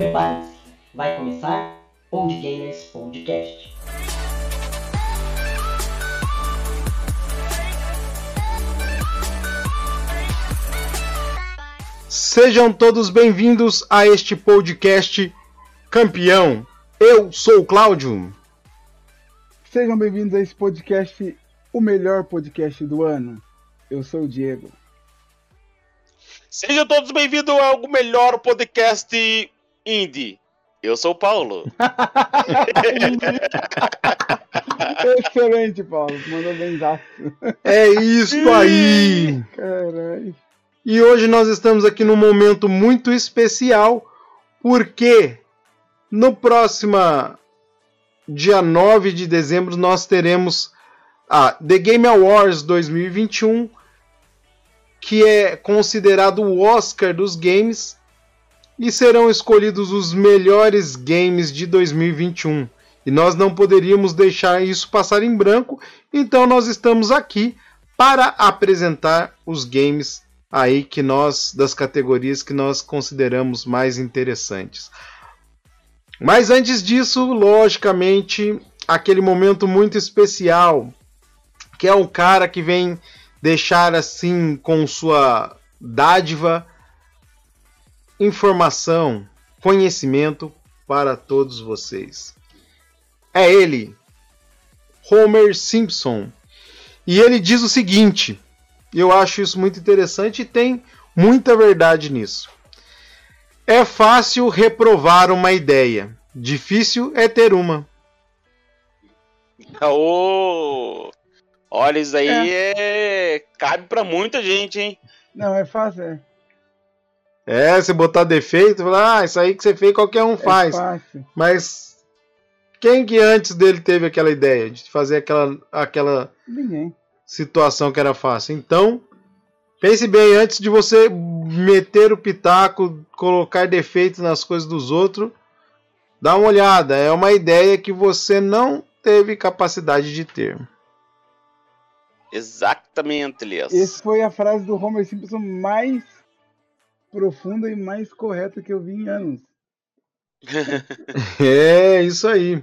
Prepare-se, vai começar Old Gamers Podcast. Sejam todos bem-vindos a este podcast campeão. Eu sou o Cláudio. Sejam bem-vindos a esse podcast, o melhor podcast do ano. Eu sou o Diego. Sejam todos bem-vindos ao melhor podcast indie. Eu sou o Paulo. Excelente, Paulo. Mandou bem exato. É isso aí. Caralho. E hoje nós estamos aqui num momento muito especial, porque no próximo dia 9 de dezembro nós teremos a The Game Awards 2021, que é considerado o Oscar dos games, e serão escolhidos os melhores games de 2021. E nós não poderíamos deixar isso passar em branco, então nós estamos aqui para apresentar os games aí que nós das categorias que nós consideramos mais interessantes. Mas antes disso, logicamente, aquele momento muito especial, que é um cara que vem deixar assim com sua dádiva informação, conhecimento para todos vocês. É ele, Homer Simpson. E ele diz o seguinte: eu acho isso muito interessante e tem muita verdade nisso. É fácil reprovar uma ideia, difícil é ter uma. Ô, olha, isso aí é... cabe pra muita gente, hein? Não, é fácil, é. É, você botar defeito, falar, ah, isso aí que você fez qualquer um faz. É fácil. Mas quem que antes dele teve aquela ideia de fazer aquela, aquela Ninguém. situação que era fácil? Então, pense bem antes de você meter o pitaco, colocar defeitos nas coisas dos outros. Dá uma olhada, é uma ideia que você não teve capacidade de ter. Exatamente, Elias. Essa foi a frase do Homer Simpson mais profunda e mais correta que eu vi em anos. É, isso aí.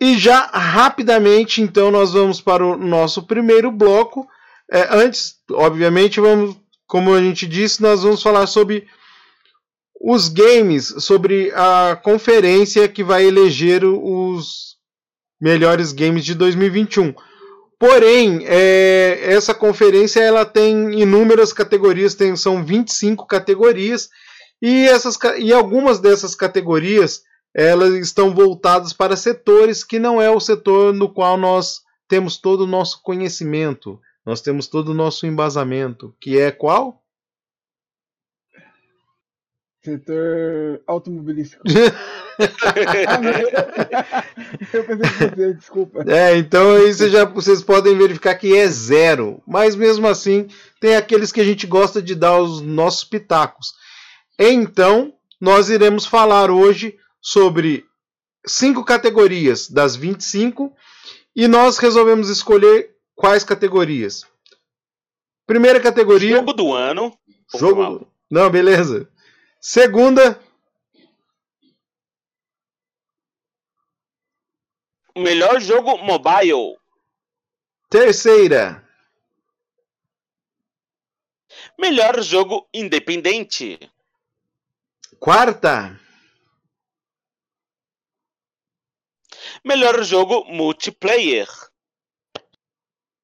E já rapidamente, então, nós vamos para o nosso primeiro bloco. É, antes, obviamente, vamos, como a gente disse, nós vamos falar sobre os games, sobre a conferência que vai eleger os melhores games de 2021. Porém, é, essa conferência ela tem inúmeras categorias, tem, são 25 categorias, e, essas, e algumas dessas categorias elas estão voltadas para setores que não é o setor no qual nós temos todo o nosso conhecimento, nós temos todo o nosso embasamento, que é qual? Setor automobilístico. eu pensei que você, desculpa. É, então aí você já, vocês podem verificar que é zero, mas mesmo assim tem aqueles que a gente gosta de dar os nossos pitacos. Então, nós iremos falar hoje sobre cinco categorias das 25 e nós resolvemos escolher quais categorias. Primeira categoria. Jogo do ano. Jogo. Não, beleza. Segunda. Melhor jogo mobile. Terceira. Melhor jogo independente. Quarta. Melhor jogo multiplayer.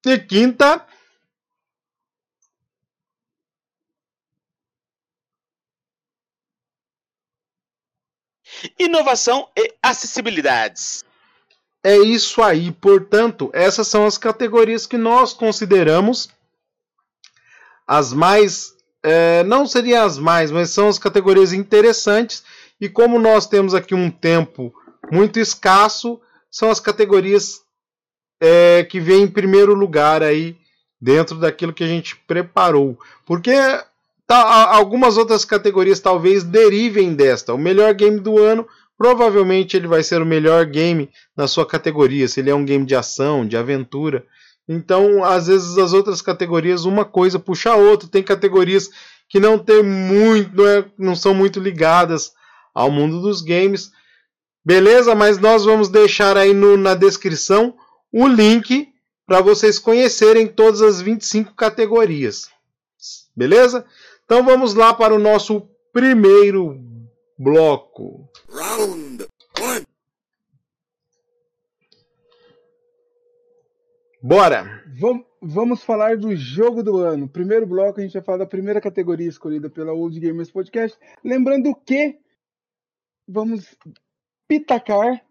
E quinta. Inovação e acessibilidades. É isso aí. Portanto, essas são as categorias que nós consideramos as mais. É, não seriam as mais, mas são as categorias interessantes. E como nós temos aqui um tempo muito escasso, são as categorias é, que vêm em primeiro lugar aí dentro daquilo que a gente preparou. Porque tá, algumas outras categorias talvez derivem desta. O melhor game do ano, provavelmente ele vai ser o melhor game na sua categoria, se ele é um game de ação, de aventura. Então, às vezes as outras categorias, uma coisa puxa a outra. Tem categorias que não tem muito, não, é, não são muito ligadas ao mundo dos games. Beleza? Mas nós vamos deixar aí no, na descrição o link para vocês conhecerem todas as 25 categorias. Beleza? Então vamos lá para o nosso primeiro bloco. Round one. Bora! Vamos, vamos falar do jogo do ano. Primeiro bloco, a gente vai falar da primeira categoria escolhida pela Old Gamers Podcast. Lembrando que vamos pitacar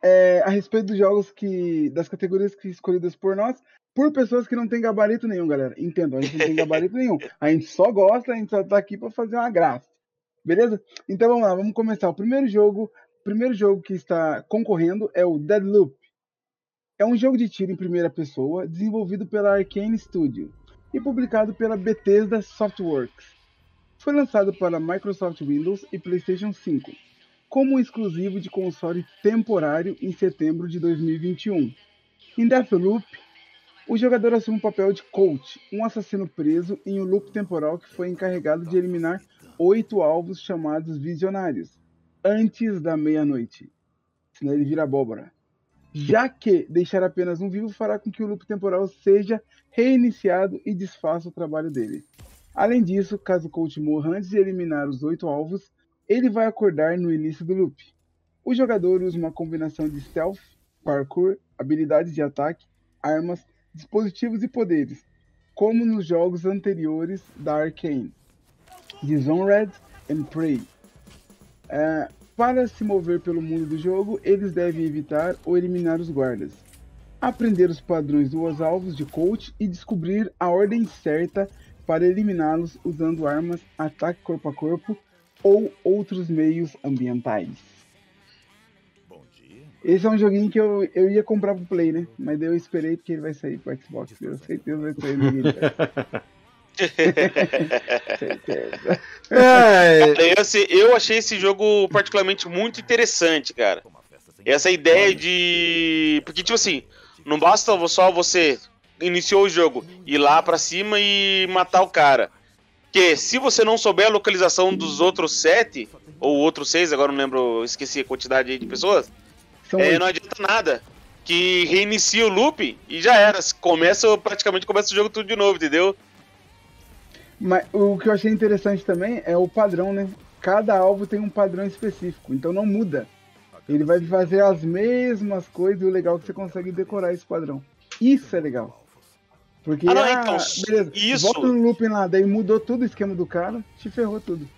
é, a respeito dos jogos que. das categorias que escolhidas por nós, por pessoas que não têm gabarito nenhum, galera. Entendam, a gente não tem gabarito nenhum. A gente só gosta, a gente só tá aqui para fazer uma graça. Beleza? Então vamos lá, vamos começar. O primeiro jogo, o primeiro jogo que está concorrendo é o Deadloop. É um jogo de tiro em primeira pessoa desenvolvido pela Arkane Studio e publicado pela Bethesda Softworks. Foi lançado para Microsoft Windows e PlayStation 5, como um exclusivo de console temporário em setembro de 2021. Em Deathloop, o jogador assume o papel de coach, um assassino preso em um loop temporal que foi encarregado de eliminar oito alvos chamados visionários, antes da meia-noite. Senão ele vira abóbora já que deixar apenas um vivo fará com que o loop temporal seja reiniciado e desfaça o trabalho dele. Além disso, caso coach morra antes de eliminar os oito alvos, ele vai acordar no início do loop. O jogador usa uma combinação de stealth, parkour, habilidades de ataque, armas, dispositivos e poderes, como nos jogos anteriores da Arkane, Dishonored e Prey. É, para se mover pelo mundo do jogo, eles devem evitar ou eliminar os guardas, aprender os padrões dos alvos de coach e descobrir a ordem certa para eliminá-los usando armas, ataque corpo a corpo ou outros meios ambientais. Esse é um joguinho que eu, eu ia comprar pro Play, né? Mas eu esperei porque ele vai sair pro Xbox. Eu certeza vai sair no Game é. Esse, eu achei esse jogo particularmente muito interessante, cara. Essa ideia de. Porque, tipo assim, não basta só você iniciou o jogo ir lá para cima e matar o cara. Porque se você não souber a localização dos outros sete, ou outros seis, agora não lembro, esqueci a quantidade de pessoas, é, não adianta nada. Que reinicia o loop e já era. Começa, praticamente começa o jogo tudo de novo, entendeu? Mas o que eu achei interessante também é o padrão, né? Cada alvo tem um padrão específico, então não muda. Ele vai fazer as mesmas coisas e o legal é que você consegue decorar esse padrão. Isso é legal. Porque, ah, não, ah, então, beleza, isso. volta no looping lá, daí mudou todo o esquema do cara, te ferrou tudo.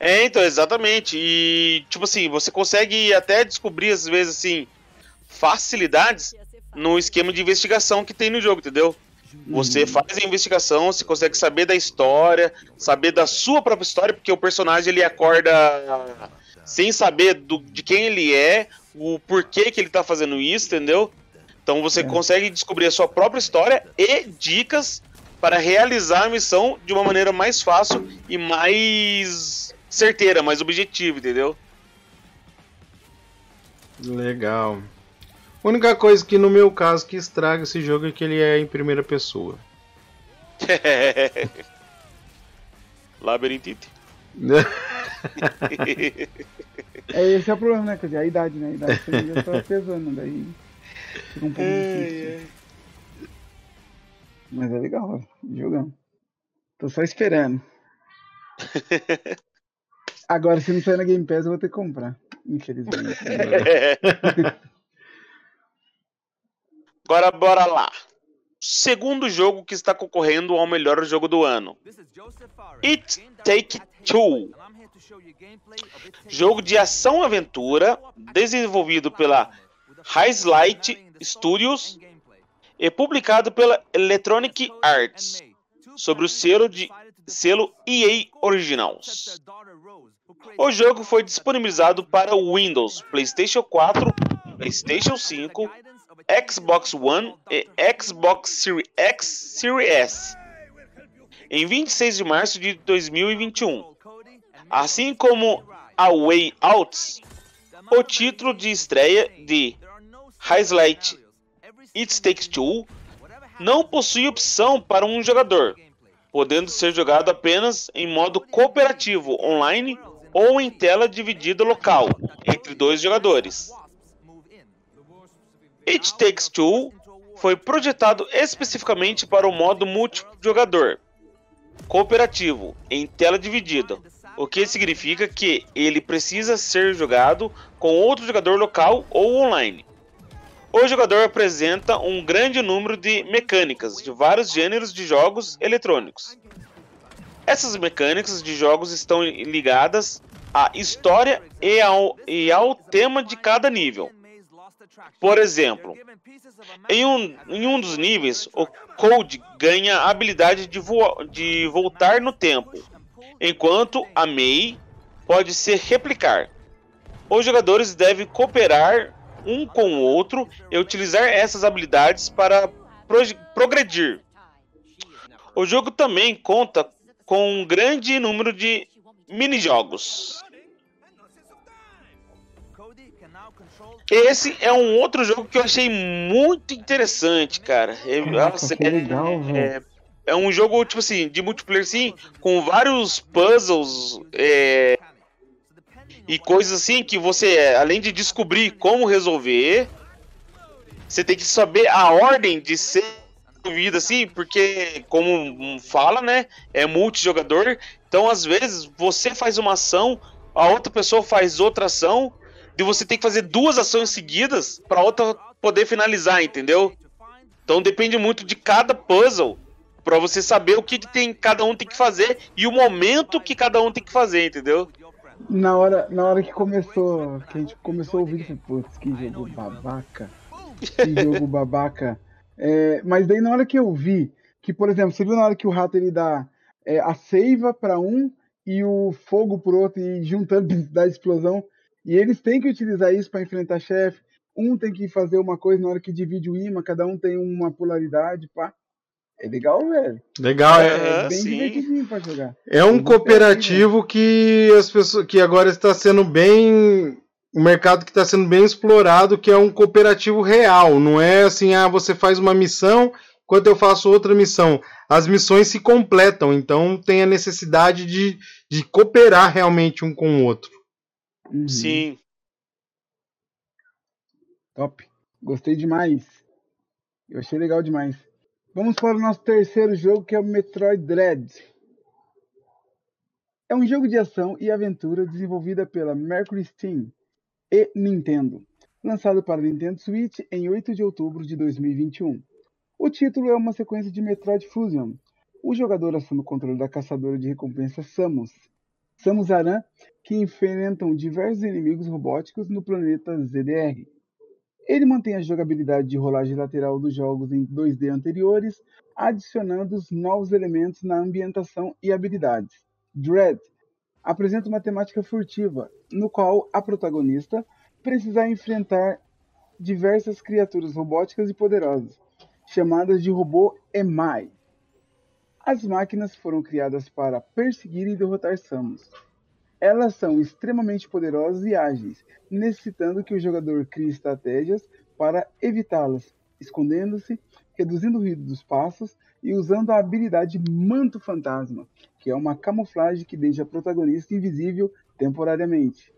É, então, exatamente. E, tipo assim, você consegue até descobrir, às vezes, assim, facilidades no esquema de investigação que tem no jogo, entendeu? Você uhum. faz a investigação, você consegue saber da história, saber da sua própria história, porque o personagem ele acorda sem saber do, de quem ele é, o porquê que ele tá fazendo isso, entendeu? Então você é. consegue descobrir a sua própria história e dicas para realizar a missão de uma maneira mais fácil e mais certeira, mais objetiva, entendeu? Legal. A única coisa que no meu caso que estraga esse jogo é que ele é em primeira pessoa. Labirintite. é, esse é o problema, né? Quer dizer, a idade, né? A idade você já tá pesando, daí fica um pouco é, difícil. É. Mas é legal, jogando. Tô só esperando. Agora, se não sair na Game Pass, eu vou ter que comprar. Infelizmente. Agora bora lá. Segundo jogo que está concorrendo ao melhor jogo do ano. It Take Two. Jogo de ação aventura desenvolvido pela Highlight Studios e publicado pela Electronic Arts sobre o selo de selo EA Originals. O jogo foi disponibilizado para Windows, PlayStation 4, PlayStation 5, Xbox One e Xbox Series X Series S em 26 de março de 2021. Assim como A Way Out, o título de estreia de Highlight It Takes Two não possui opção para um jogador, podendo ser jogado apenas em modo cooperativo online ou em tela dividida local entre dois jogadores. It Takes Two foi projetado especificamente para o modo multijogador cooperativo em tela dividida, o que significa que ele precisa ser jogado com outro jogador local ou online. O jogador apresenta um grande número de mecânicas de vários gêneros de jogos eletrônicos. Essas mecânicas de jogos estão ligadas à história e ao, e ao tema de cada nível. Por exemplo, em um, em um dos níveis, o Code ganha a habilidade de, de voltar no tempo, enquanto a Mei pode se replicar. Os jogadores devem cooperar um com o outro e utilizar essas habilidades para progredir. O jogo também conta com um grande número de minijogos. Esse é um outro jogo que eu achei muito interessante, cara. É, nossa, é, legal, é, é, um jogo, tipo assim, de multiplayer, sim, com vários puzzles é, e coisas assim que você, além de descobrir como resolver, você tem que saber a ordem de ser resolvido, assim, porque, como fala, né, é multijogador, então às vezes você faz uma ação, a outra pessoa faz outra ação de você ter que fazer duas ações seguidas para outra poder finalizar, entendeu? Então depende muito de cada puzzle para você saber o que tem cada um tem que fazer e o momento que cada um tem que fazer, entendeu? Na hora, na hora que começou, que a gente começou a ouvir, putz, que jogo babaca. Que jogo babaca. É, mas daí na hora que eu vi que, por exemplo, você viu na hora que o rato ele dá é, a seiva para um e o fogo pro outro e juntando da explosão, e eles têm que utilizar isso para enfrentar chefe. Um tem que fazer uma coisa na hora que divide o imã, cada um tem uma polaridade, pá. É legal, velho. Legal, é, é bem sim. divertidinho pra jogar. É um cooperativo que as pessoas que agora está sendo bem um mercado que está sendo bem explorado, que é um cooperativo real. Não é assim, ah, você faz uma missão, enquanto eu faço outra missão. As missões se completam, então tem a necessidade de, de cooperar realmente um com o outro. Uhum. Sim. Top. Gostei demais. Eu achei legal demais. Vamos para o nosso terceiro jogo, que é o Metroid Dread. É um jogo de ação e aventura desenvolvida pela Mercury Steam e Nintendo, lançado para Nintendo Switch em 8 de outubro de 2021. O título é uma sequência de Metroid Fusion. O jogador assume o controle da caçadora de recompensas Samus, Samus Aran, que enfrentam diversos inimigos robóticos no planeta ZDR. Ele mantém a jogabilidade de rolagem lateral dos jogos em 2D anteriores, adicionando os novos elementos na ambientação e habilidades. Dread apresenta uma temática furtiva, no qual a protagonista precisa enfrentar diversas criaturas robóticas e poderosas, chamadas de robô EMAI, as máquinas foram criadas para perseguir e derrotar Samus. Elas são extremamente poderosas e ágeis, necessitando que o jogador crie estratégias para evitá-las, escondendo-se, reduzindo o ruído dos passos e usando a habilidade Manto Fantasma, que é uma camuflagem que deixa a protagonista invisível temporariamente.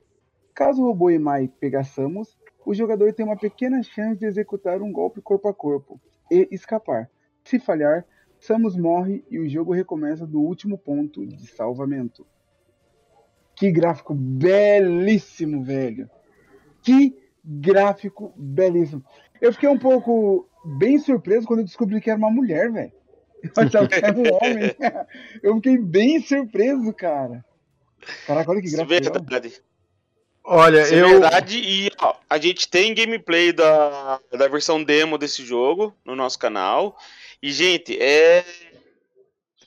Caso o robô Emai pegar Samus, o jogador tem uma pequena chance de executar um golpe corpo a corpo e escapar. Se falhar, Samus morre e o jogo recomeça do último ponto de salvamento. Que gráfico belíssimo, velho. Que gráfico belíssimo. Eu fiquei um pouco bem surpreso quando eu descobri que era uma mulher, velho. Eu achava que era um homem. Eu fiquei bem surpreso, cara. Caraca, olha que gráfico. Isso é verdade. Olha, Isso eu. É verdade, e ó, a gente tem gameplay da, da versão demo desse jogo no nosso canal. E, gente, é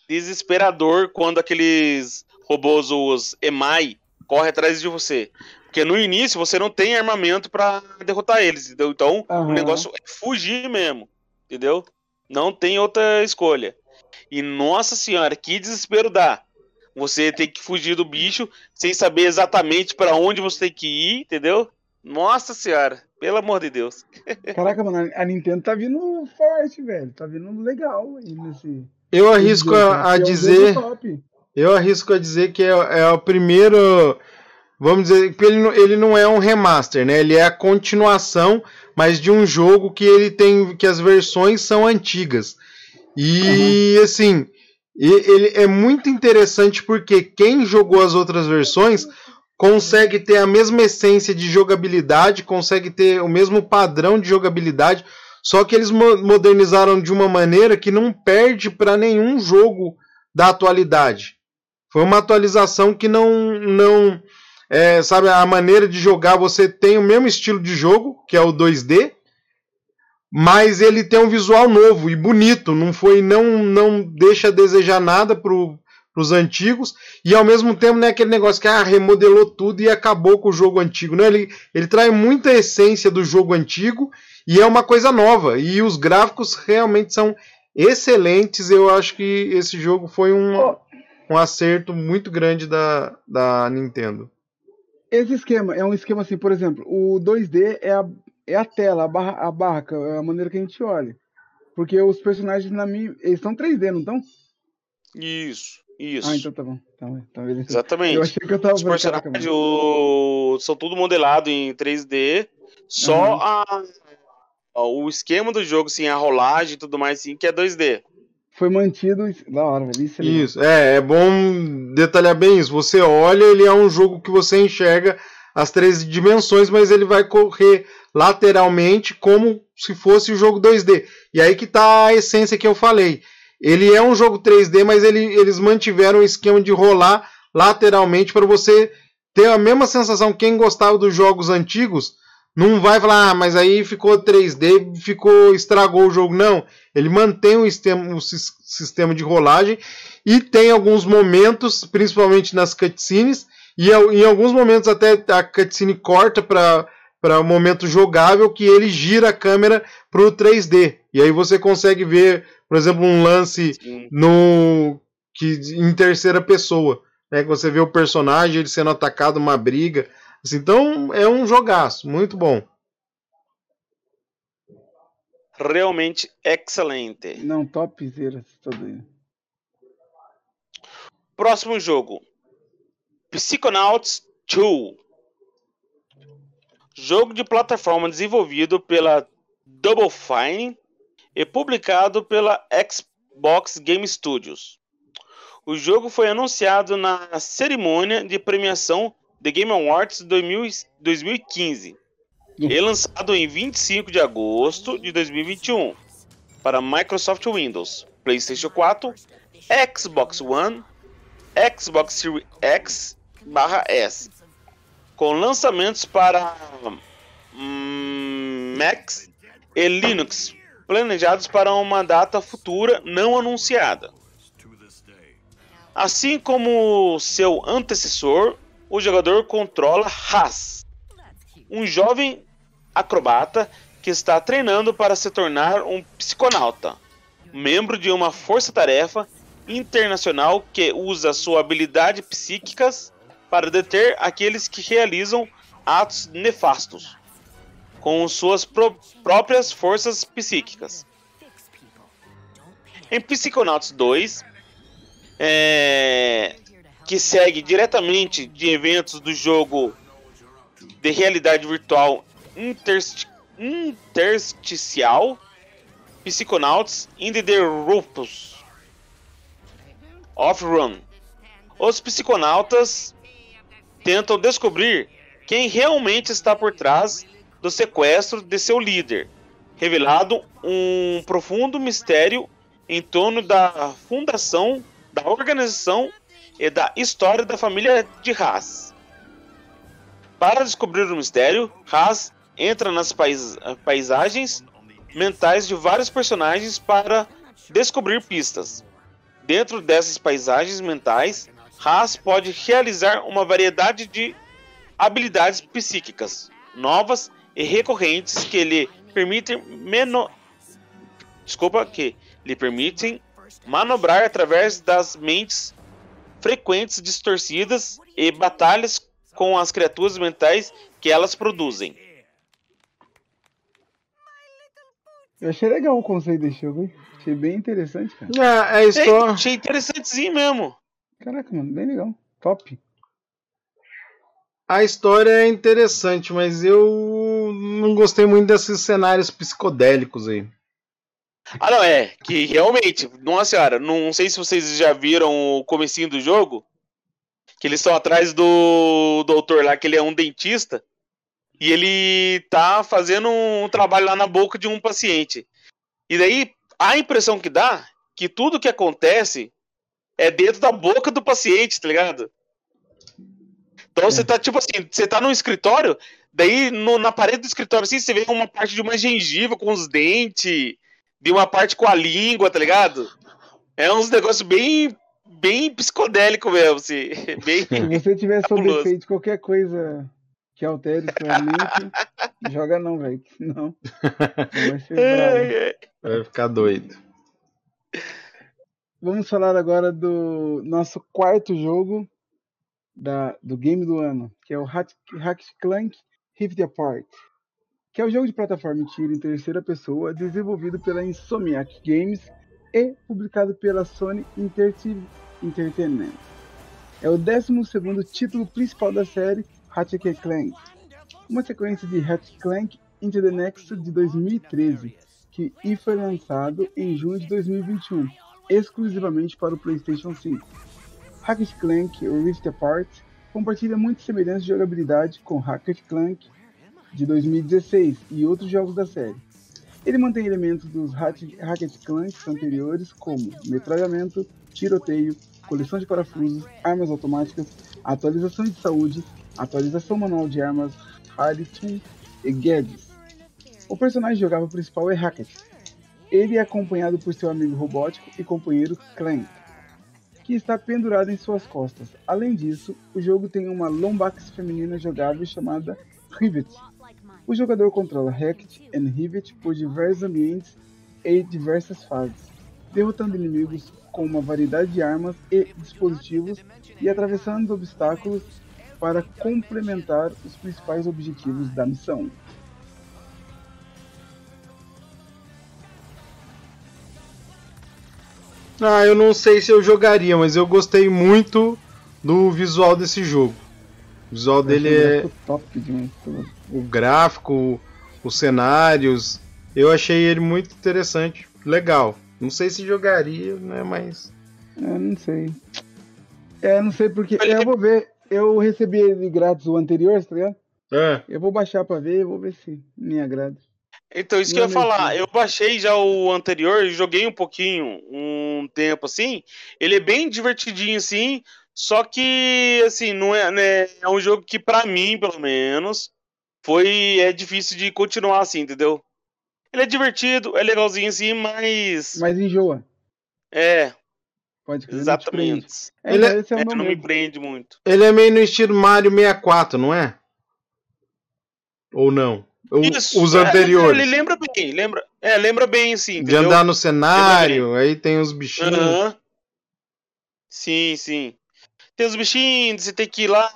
desesperador quando aqueles robôs, os EMAI, correm atrás de você. Porque no início você não tem armamento para derrotar eles, entendeu? Então uhum. o negócio é fugir mesmo, entendeu? Não tem outra escolha. E nossa senhora, que desespero dá. Você tem que fugir do bicho sem saber exatamente para onde você tem que ir, entendeu? Nossa senhora, pelo amor de Deus. Caraca, mano, a Nintendo tá vindo forte, velho. Tá vindo legal aí nesse. Eu arrisco a, a É dizer. Eu arrisco a dizer que é, é o primeiro. Vamos dizer que ele, não- ele não é um remaster, né? Ele é a continuação, mas de um jogo que ele tem. que as versões são antigas. E assim, e- ele é muito interessante porque quem jogou as outras versões consegue ter a mesma essência de jogabilidade, consegue ter o mesmo padrão de jogabilidade, só que eles mo- modernizaram de uma maneira que não perde para nenhum jogo da atualidade. Foi uma atualização que não não é, sabe a maneira de jogar, você tem o mesmo estilo de jogo, que é o 2D, mas ele tem um visual novo e bonito, não foi não não deixa a desejar nada pro os antigos e ao mesmo tempo não é aquele negócio que ah, remodelou tudo e acabou com o jogo antigo. Não, ele, ele traz muita essência do jogo antigo e é uma coisa nova. E os gráficos realmente são excelentes. Eu acho que esse jogo foi um, um acerto muito grande da, da Nintendo. Esse esquema é um esquema assim, por exemplo, o 2D é a, é a tela, a, barra, a barca, é a maneira que a gente olha. Porque os personagens na minha. Eles são 3D, não estão? Isso, isso. Ah, então tá bom. Então beleza. Exatamente. Eu achei que eu tava Os personagens o- são tudo modelado em 3D. Só a, o esquema do jogo, assim, a rolagem e tudo mais, assim, que é 2D. Foi mantido. isso- Da hora, velho. Isso é. Isso, é, é bom detalhar bem isso. Você olha, ele é um jogo que você enxerga as três dimensões, mas ele vai correr lateralmente como se fosse o jogo 2D. E aí que tá a essência que eu falei. Ele é um jogo 3D, mas ele- eles mantiveram o esquema de rolar lateralmente para você ter a mesma sensação. Quem gostava dos jogos antigos não vai falar, ah, mas aí ficou 3D, ficou estragou o jogo. Não, ele mantém o sistema, o sis- sistema de rolagem e tem alguns momentos, principalmente nas cutscenes, e em alguns momentos até a cutscene corta para para um momento jogável que ele gira a câmera para o 3D. E aí você consegue ver, por exemplo, um lance Sim. no que em terceira pessoa, né? Que você vê o personagem ele sendo atacado uma briga. Assim, então é um jogaço, muito bom. Realmente excelente. Não, topzera tudo. Próximo jogo. Psychonauts 2. Jogo de plataforma desenvolvido pela Double Fine e publicado pela Xbox Game Studios. O jogo foi anunciado na cerimônia de premiação The Game Awards 2000 2015 e lançado em 25 de agosto de 2021 para Microsoft Windows, PlayStation 4, Xbox One, Xbox Series X barra S, com lançamentos para hum, Macs e Linux, planejados para uma data futura não anunciada. Assim como seu antecessor, o jogador controla Haas, um jovem acrobata que está treinando para se tornar um psiconauta, membro de uma força-tarefa internacional que usa sua habilidade psíquicas para deter aqueles que realizam atos nefastos com suas pró- próprias forças psíquicas. Em Psychonauts 2, é, que segue diretamente de eventos do jogo de realidade virtual intersti- intersticial Psychonauts in the Rupus Off-Run. Os psiconautas tentam descobrir quem realmente está por trás do sequestro de seu líder, revelado um profundo mistério em torno da fundação, da organização e da história da família de Haas. Para descobrir o mistério, Haas entra nas pais- paisagens mentais de vários personagens para descobrir pistas. Dentro dessas paisagens mentais, Haas pode realizar uma variedade de habilidades psíquicas novas e recorrentes que lhe permitem meno... Desculpa, que lhe permitem manobrar através das mentes frequentes distorcidas e batalhas com as criaturas mentais que elas produzem. Eu achei legal o conceito desse jogo, hein? Achei bem interessante, cara. É, é história. achei interessantezinho mesmo. Caraca, mano, bem legal. Top. A história é interessante, mas eu não gostei muito desses cenários psicodélicos aí. Ah, não, é. Que realmente, nossa senhora, não sei se vocês já viram o comecinho do jogo. Que eles estão atrás do doutor lá, que ele é um dentista. E ele tá fazendo um trabalho lá na boca de um paciente. E daí, a impressão que dá que tudo que acontece é dentro da boca do paciente, tá ligado? Então você tá, tipo assim, você tá num escritório, daí no- na parede do escritório assim, você vê uma parte de uma gengiva com os dentes, de uma parte com a língua, tá ligado? É uns negócios bem, bem psicodélico mesmo, assim. Bem... Se você tiver sob Cabuloso. efeito qualquer coisa que altere sua mente, joga não, velho. Senão vai ser bravo. Ai, ai. Vai ficar doido. Vamos falar agora do nosso quarto jogo da, do game do ano, que é o Hack Clank Rift Apart, que é o jogo de plataforma e tiro em terceira pessoa desenvolvido pela Insomniac Games e publicado pela Sony Entertainment. É o 12º título principal da série Ratchet Clank, uma sequência de Ratchet Clank Into the Next de 2013, que foi lançado em junho de 2021 exclusivamente para o PlayStation 5. Hackett Clank Rift Apart compartilha muitas semelhanças de jogabilidade com Hackett Clank de 2016 e outros jogos da série. Ele mantém elementos dos Hack- Hackett Clanks anteriores, como metralhamento, tiroteio, coleção de parafusos, armas automáticas, atualização de saúde, atualização manual de armas, Haritum e gadgets. O personagem jogável principal é Hackett, ele é acompanhado por seu amigo robótico e companheiro Clank, que está pendurado em suas costas. Além disso, o jogo tem uma Lombax feminina jogável chamada Rivet. O jogador controla Hackett e Rivet por diversos ambientes e diversas fases, derrotando inimigos com uma variedade de armas e dispositivos e atravessando obstáculos para complementar os principais objetivos da missão. Ah, eu não sei se eu jogaria, mas eu gostei muito do visual desse jogo. O visual dele Eu achei é gráfico top demais. o gráfico, os cenários. Eu achei ele muito interessante, legal. Não sei se jogaria, né, mas É, não sei. É, não sei porque. É, eu vou ver. Eu recebi ele grátis o anterior, tá ligado? é, Eu vou baixar pra ver, vou ver se me agrada. Então, isso que eu ia falar. mas- Eu baixei já o anterior, joguei um pouquinho, um tempo assim. Ele é bem divertidinho assim, só que, assim, não é, né, é um jogo que, pra mim, pelo menos, foi é difícil de continuar assim, entendeu? Ele é divertido, é legalzinho assim, mas. Mas enjoa. É, Pode crer. exatamente. É, Ele é- é É, não me prende muito. ele é meio no estilo Mario 64, não é? Ou não? Isso, os é, anteriores. Ele lembra bem, lembra. É, lembra bem, assim, de entendeu? andar no cenário, aí tem os bichinhos. Aham. Sim, sim. Tem os bichinhos, você tem que ir lá,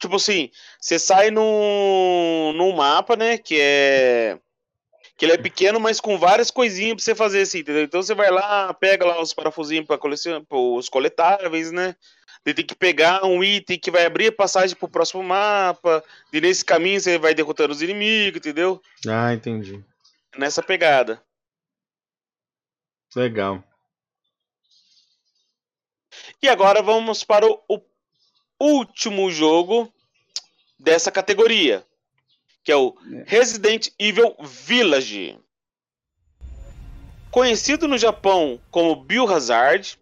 tipo assim, você sai num, num mapa, né, que é que ele é pequeno, mas com várias coisinhas pra você fazer assim, entendeu? Então você vai lá, pega lá os parafusinhos para colecionar, os coletáveis, né? Você tem que pegar um item que vai abrir a passagem pro próximo mapa, e nesse caminho você vai derrotando os inimigos, entendeu? Ah, entendi. Nessa pegada. Legal. E agora vamos para o, o último jogo dessa categoria, que é o É. Resident Evil Village. Conhecido no Japão como Biohazard,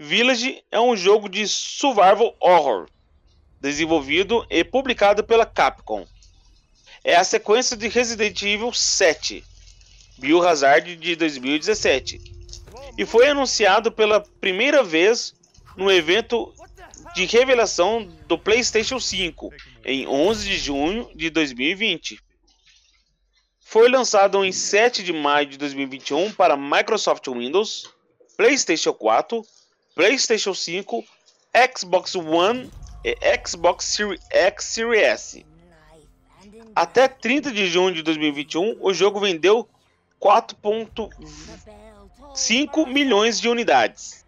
Village é um jogo de survival horror, desenvolvido e publicado pela Capcom. É a sequência de Resident Evil 7, Biohazard de 2017, e foi anunciado pela primeira vez no evento de revelação do PlayStation 5 em 11 de junho de 2020. Foi lançado em 7 de maio de 2021 para Microsoft Windows, PlayStation 4, PlayStation 5, Xbox One e Xbox Series X Series S. Até 30 de junho de 2021, o jogo vendeu 4,5 milhões de unidades.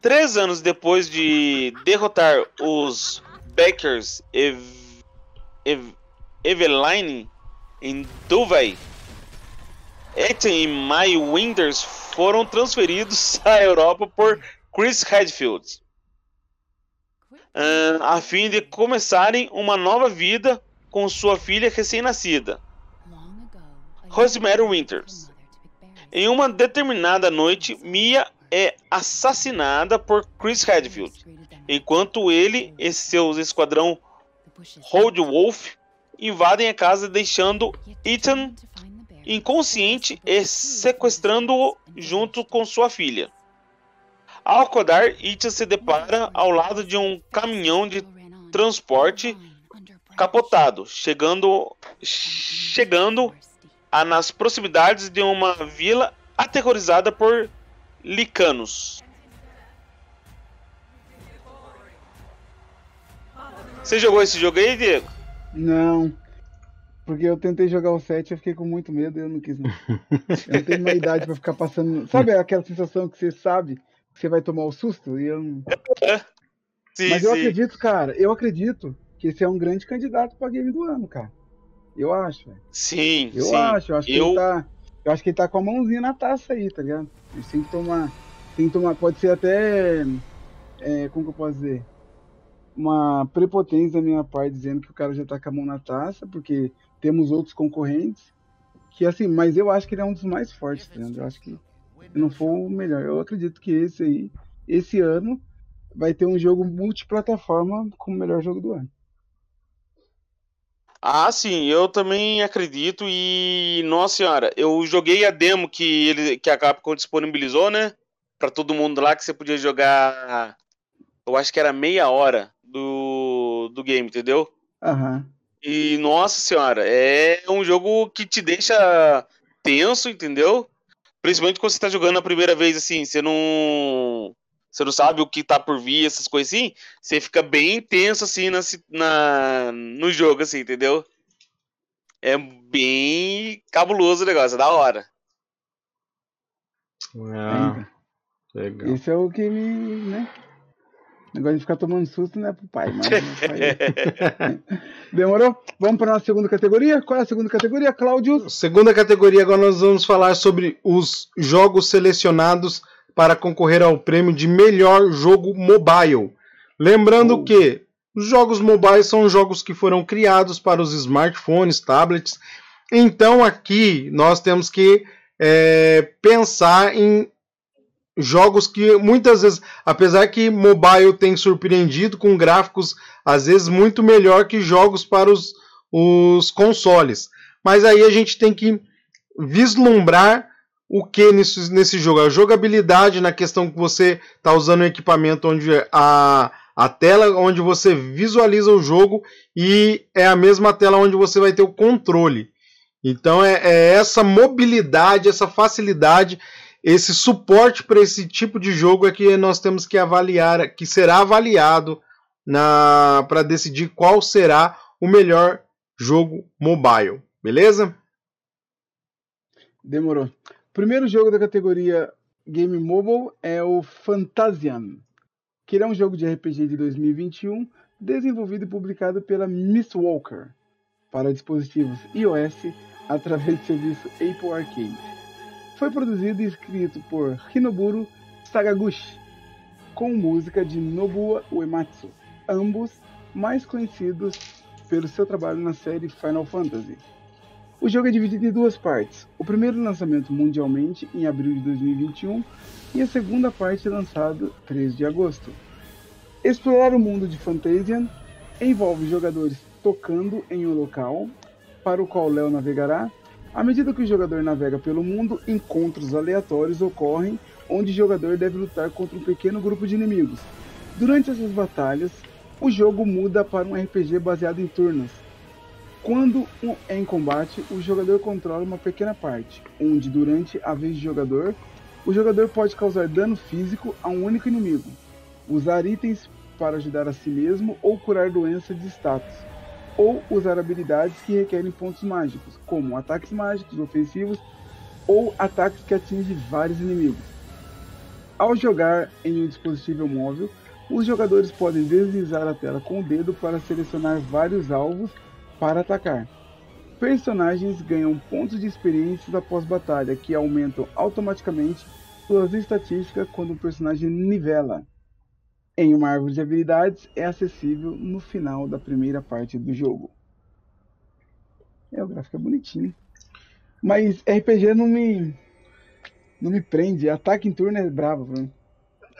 Três anos depois de derrotar os Backers Ev Ev Eveline em Dubai, Ethan e Mai Winders foram transferidos à Europa por Chris Redfield, uh, a fim de começarem uma nova vida com sua filha recém-nascida, Rosemary Winters. Em uma determinada noite, Mia é assassinada por Chris Redfield, enquanto ele e seu esquadrão Road Wolf invadem a casa, deixando Ethan inconsciente e sequestrando-o junto com sua filha. Ao acordar, Ethan se depara ao lado de um caminhão de transporte capotado, chegando, chegando a, nas proximidades de uma vila aterrorizada por licanos. Você jogou esse jogo aí, Diego? Não. Porque eu tentei jogar o 7 eu fiquei com muito medo e eu não quis. Não. eu não tenho uma idade pra ficar passando. Sabe aquela sensação que você sabe que você vai tomar o susto? E eu não... sim, Mas eu sim. acredito, cara, eu acredito que esse é um grande candidato pra game do ano, cara. Eu acho, velho. Sim, eu sim. acho, eu acho que eu... ele tá. Eu acho que ele tá com a mãozinha na taça aí, tá ligado? A gente tem que tomar. Tem que tomar. Pode ser até. É, como que eu posso dizer? Uma prepotência da minha parte dizendo que o cara já tá com a mão na taça, porque temos outros concorrentes. Que assim, mas eu acho que ele é um dos mais fortes? Eu acho que se não for o melhor. Eu acredito que esse aí, esse ano, vai ter um jogo multiplataforma como o melhor jogo do ano. Ah, sim, eu também acredito e nossa senhora, eu joguei a demo que ele que a Capcom disponibilizou, né, para todo mundo lá que você podia jogar, eu acho que era meia hora do, do game, entendeu? Aham. Uhum. E nossa senhora, é um jogo que te deixa tenso, entendeu? Principalmente quando você tá jogando a primeira vez assim, você não você não sabe o que tá por vir, essas coisas assim, você fica bem tenso assim na, na, no jogo, assim, entendeu? É bem cabuloso o negócio, é da hora. Ah, legal. Isso é o que me. né? Negócio de ficar tomando susto não é pro pai, mas. Demorou? Vamos para nossa segunda categoria? Qual é a segunda categoria, Cláudio? Segunda categoria, agora nós vamos falar sobre os jogos selecionados para concorrer ao prêmio de melhor jogo mobile. Lembrando oh. que os jogos mobile são jogos que foram criados para os smartphones, tablets. Então aqui nós temos que é, pensar em jogos que muitas vezes, apesar que mobile tem surpreendido com gráficos às vezes muito melhor que jogos para os, os consoles. Mas aí a gente tem que vislumbrar o que nesse, nesse jogo? A jogabilidade na questão que você está usando um equipamento onde a, a tela onde você visualiza o jogo e é a mesma tela onde você vai ter o controle. Então é, é essa mobilidade, essa facilidade, esse suporte para esse tipo de jogo é que nós temos que avaliar, que será avaliado para decidir qual será o melhor jogo mobile. Beleza? Demorou primeiro jogo da categoria Game Mobile é o Fantasian, que é um jogo de RPG de 2021 desenvolvido e publicado pela Miss Walker para dispositivos iOS através do serviço Apple Arcade. Foi produzido e escrito por Hinoburo Sagaguchi, com música de Nobuo Uematsu, ambos mais conhecidos pelo seu trabalho na série Final Fantasy. O jogo é dividido em duas partes. O primeiro lançamento mundialmente em abril de 2021 e a segunda parte lançada 3 de agosto. Explorar o mundo de Fantasian envolve jogadores tocando em um local para o qual Léo navegará. À medida que o jogador navega pelo mundo, encontros aleatórios ocorrem onde o jogador deve lutar contra um pequeno grupo de inimigos. Durante essas batalhas, o jogo muda para um RPG baseado em turnos, quando é em combate, o jogador controla uma pequena parte, onde durante a vez de jogador, o jogador pode causar dano físico a um único inimigo, usar itens para ajudar a si mesmo ou curar doenças de status. Ou usar habilidades que requerem pontos mágicos, como ataques mágicos ofensivos ou ataques que atingem vários inimigos. Ao jogar em um dispositivo móvel, os jogadores podem deslizar a tela com o dedo para selecionar vários alvos para atacar. Personagens ganham pontos de experiência após batalha, que aumentam automaticamente suas estatísticas quando o personagem nivela. Em uma árvore de habilidades, é acessível no final da primeira parte do jogo. É, o gráfico é bonitinho. Mas RPG não me. Não me prende. Ataque em turno é bravo pra mim.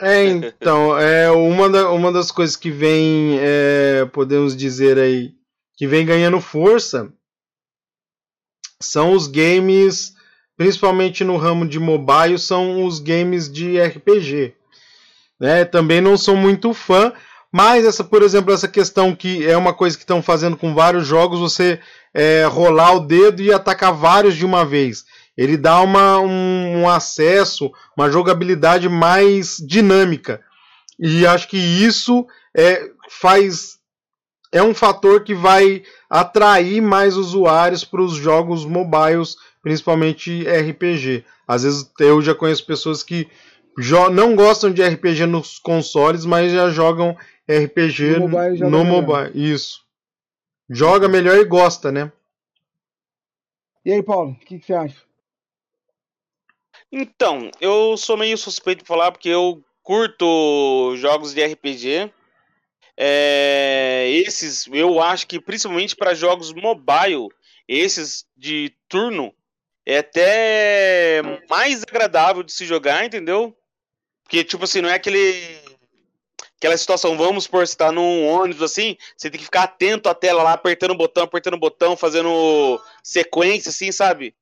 É, então, é uma, da, uma das coisas que vem, é, podemos dizer aí, que vem ganhando força são os games, principalmente no ramo de mobile, são os games de RPG. Né? Também não sou muito fã, mas essa, por exemplo, essa questão que é uma coisa que estão fazendo com vários jogos, você é, rolar o dedo e atacar vários de uma vez. Ele dá uma, um, um acesso, uma jogabilidade mais dinâmica. E acho que isso é, faz é um fator que vai atrair mais usuários para os jogos mobiles, principalmente RPG. Às vezes eu já conheço pessoas que não gostam de RPG nos consoles, mas já jogam RPG no mobile. No mobile. Isso. Joga melhor e gosta, né? E aí, Paulo, o que, que, você acha? Então, eu sou meio suspeito de falar porque eu curto jogos de RPG. É, esses, eu acho que principalmente para jogos mobile, esses de turno, é até mais agradável de se jogar, entendeu? Porque, tipo assim, não é aquele aquela situação, vamos por estar tá num ônibus assim, você tem que ficar atento à tela lá, apertando o botão, apertando o botão, fazendo sequência, assim, sabe?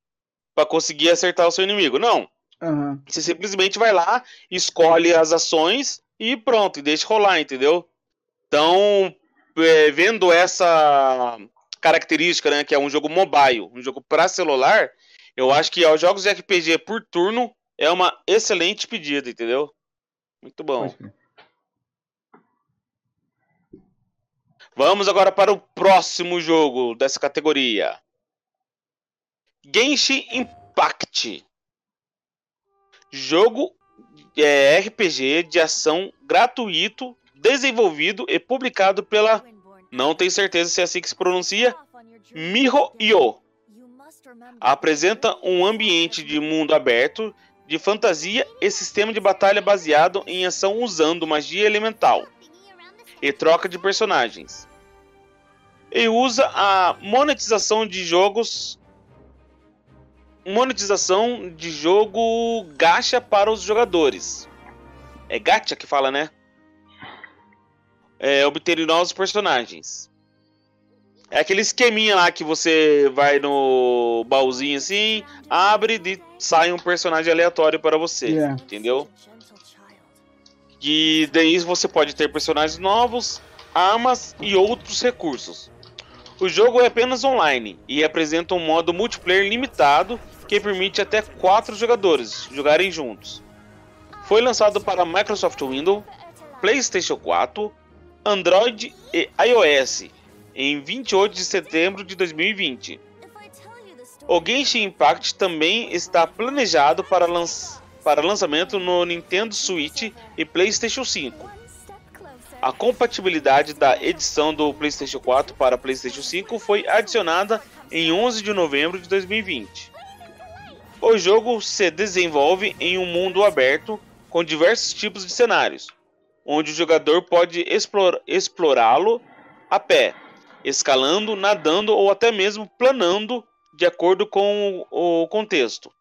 para conseguir acertar o seu inimigo. Não. Uhum. Você simplesmente vai lá, escolhe as ações e pronto, e deixa rolar, entendeu? Então, é, vendo essa característica, né, que é um jogo mobile, um jogo para celular, eu acho que os jogos de RPG por turno é uma excelente pedida, entendeu? Muito bom. Vamos agora para o próximo jogo dessa categoria. Genshin Impact. Jogo é, RPG de ação gratuito, desenvolvido e publicado pela. Não tenho certeza se é assim que se pronuncia. MiHoYo. Apresenta um ambiente de mundo aberto, de fantasia e sistema de batalha baseado em ação usando magia elemental e troca de personagens. E usa a monetização de jogos monetização de jogo gacha para os jogadores. É gacha que fala, né? É, obter novos personagens. É aquele esqueminha lá que você vai no baúzinho assim, abre e sai um personagem aleatório para você. Yeah. Entendeu? E daí você pode ter personagens novos, armas e outros recursos. O jogo é apenas online e apresenta um modo multiplayer limitado que permite até quatro jogadores jogarem juntos. Foi lançado para Microsoft Windows, PlayStation 4, Android e iOS em 28 de setembro de 2020. O Genshin Impact também está planejado para, para lançamento no Nintendo Switch e PlayStation 5. A compatibilidade da edição do PlayStation 4 para PlayStation 5 foi adicionada em 11 de novembro de 2020. O jogo se desenvolve em um mundo aberto com diversos tipos de cenários, onde o jogador pode explorá-lo a pé, escalando, nadando ou até mesmo planando de acordo com o contexto.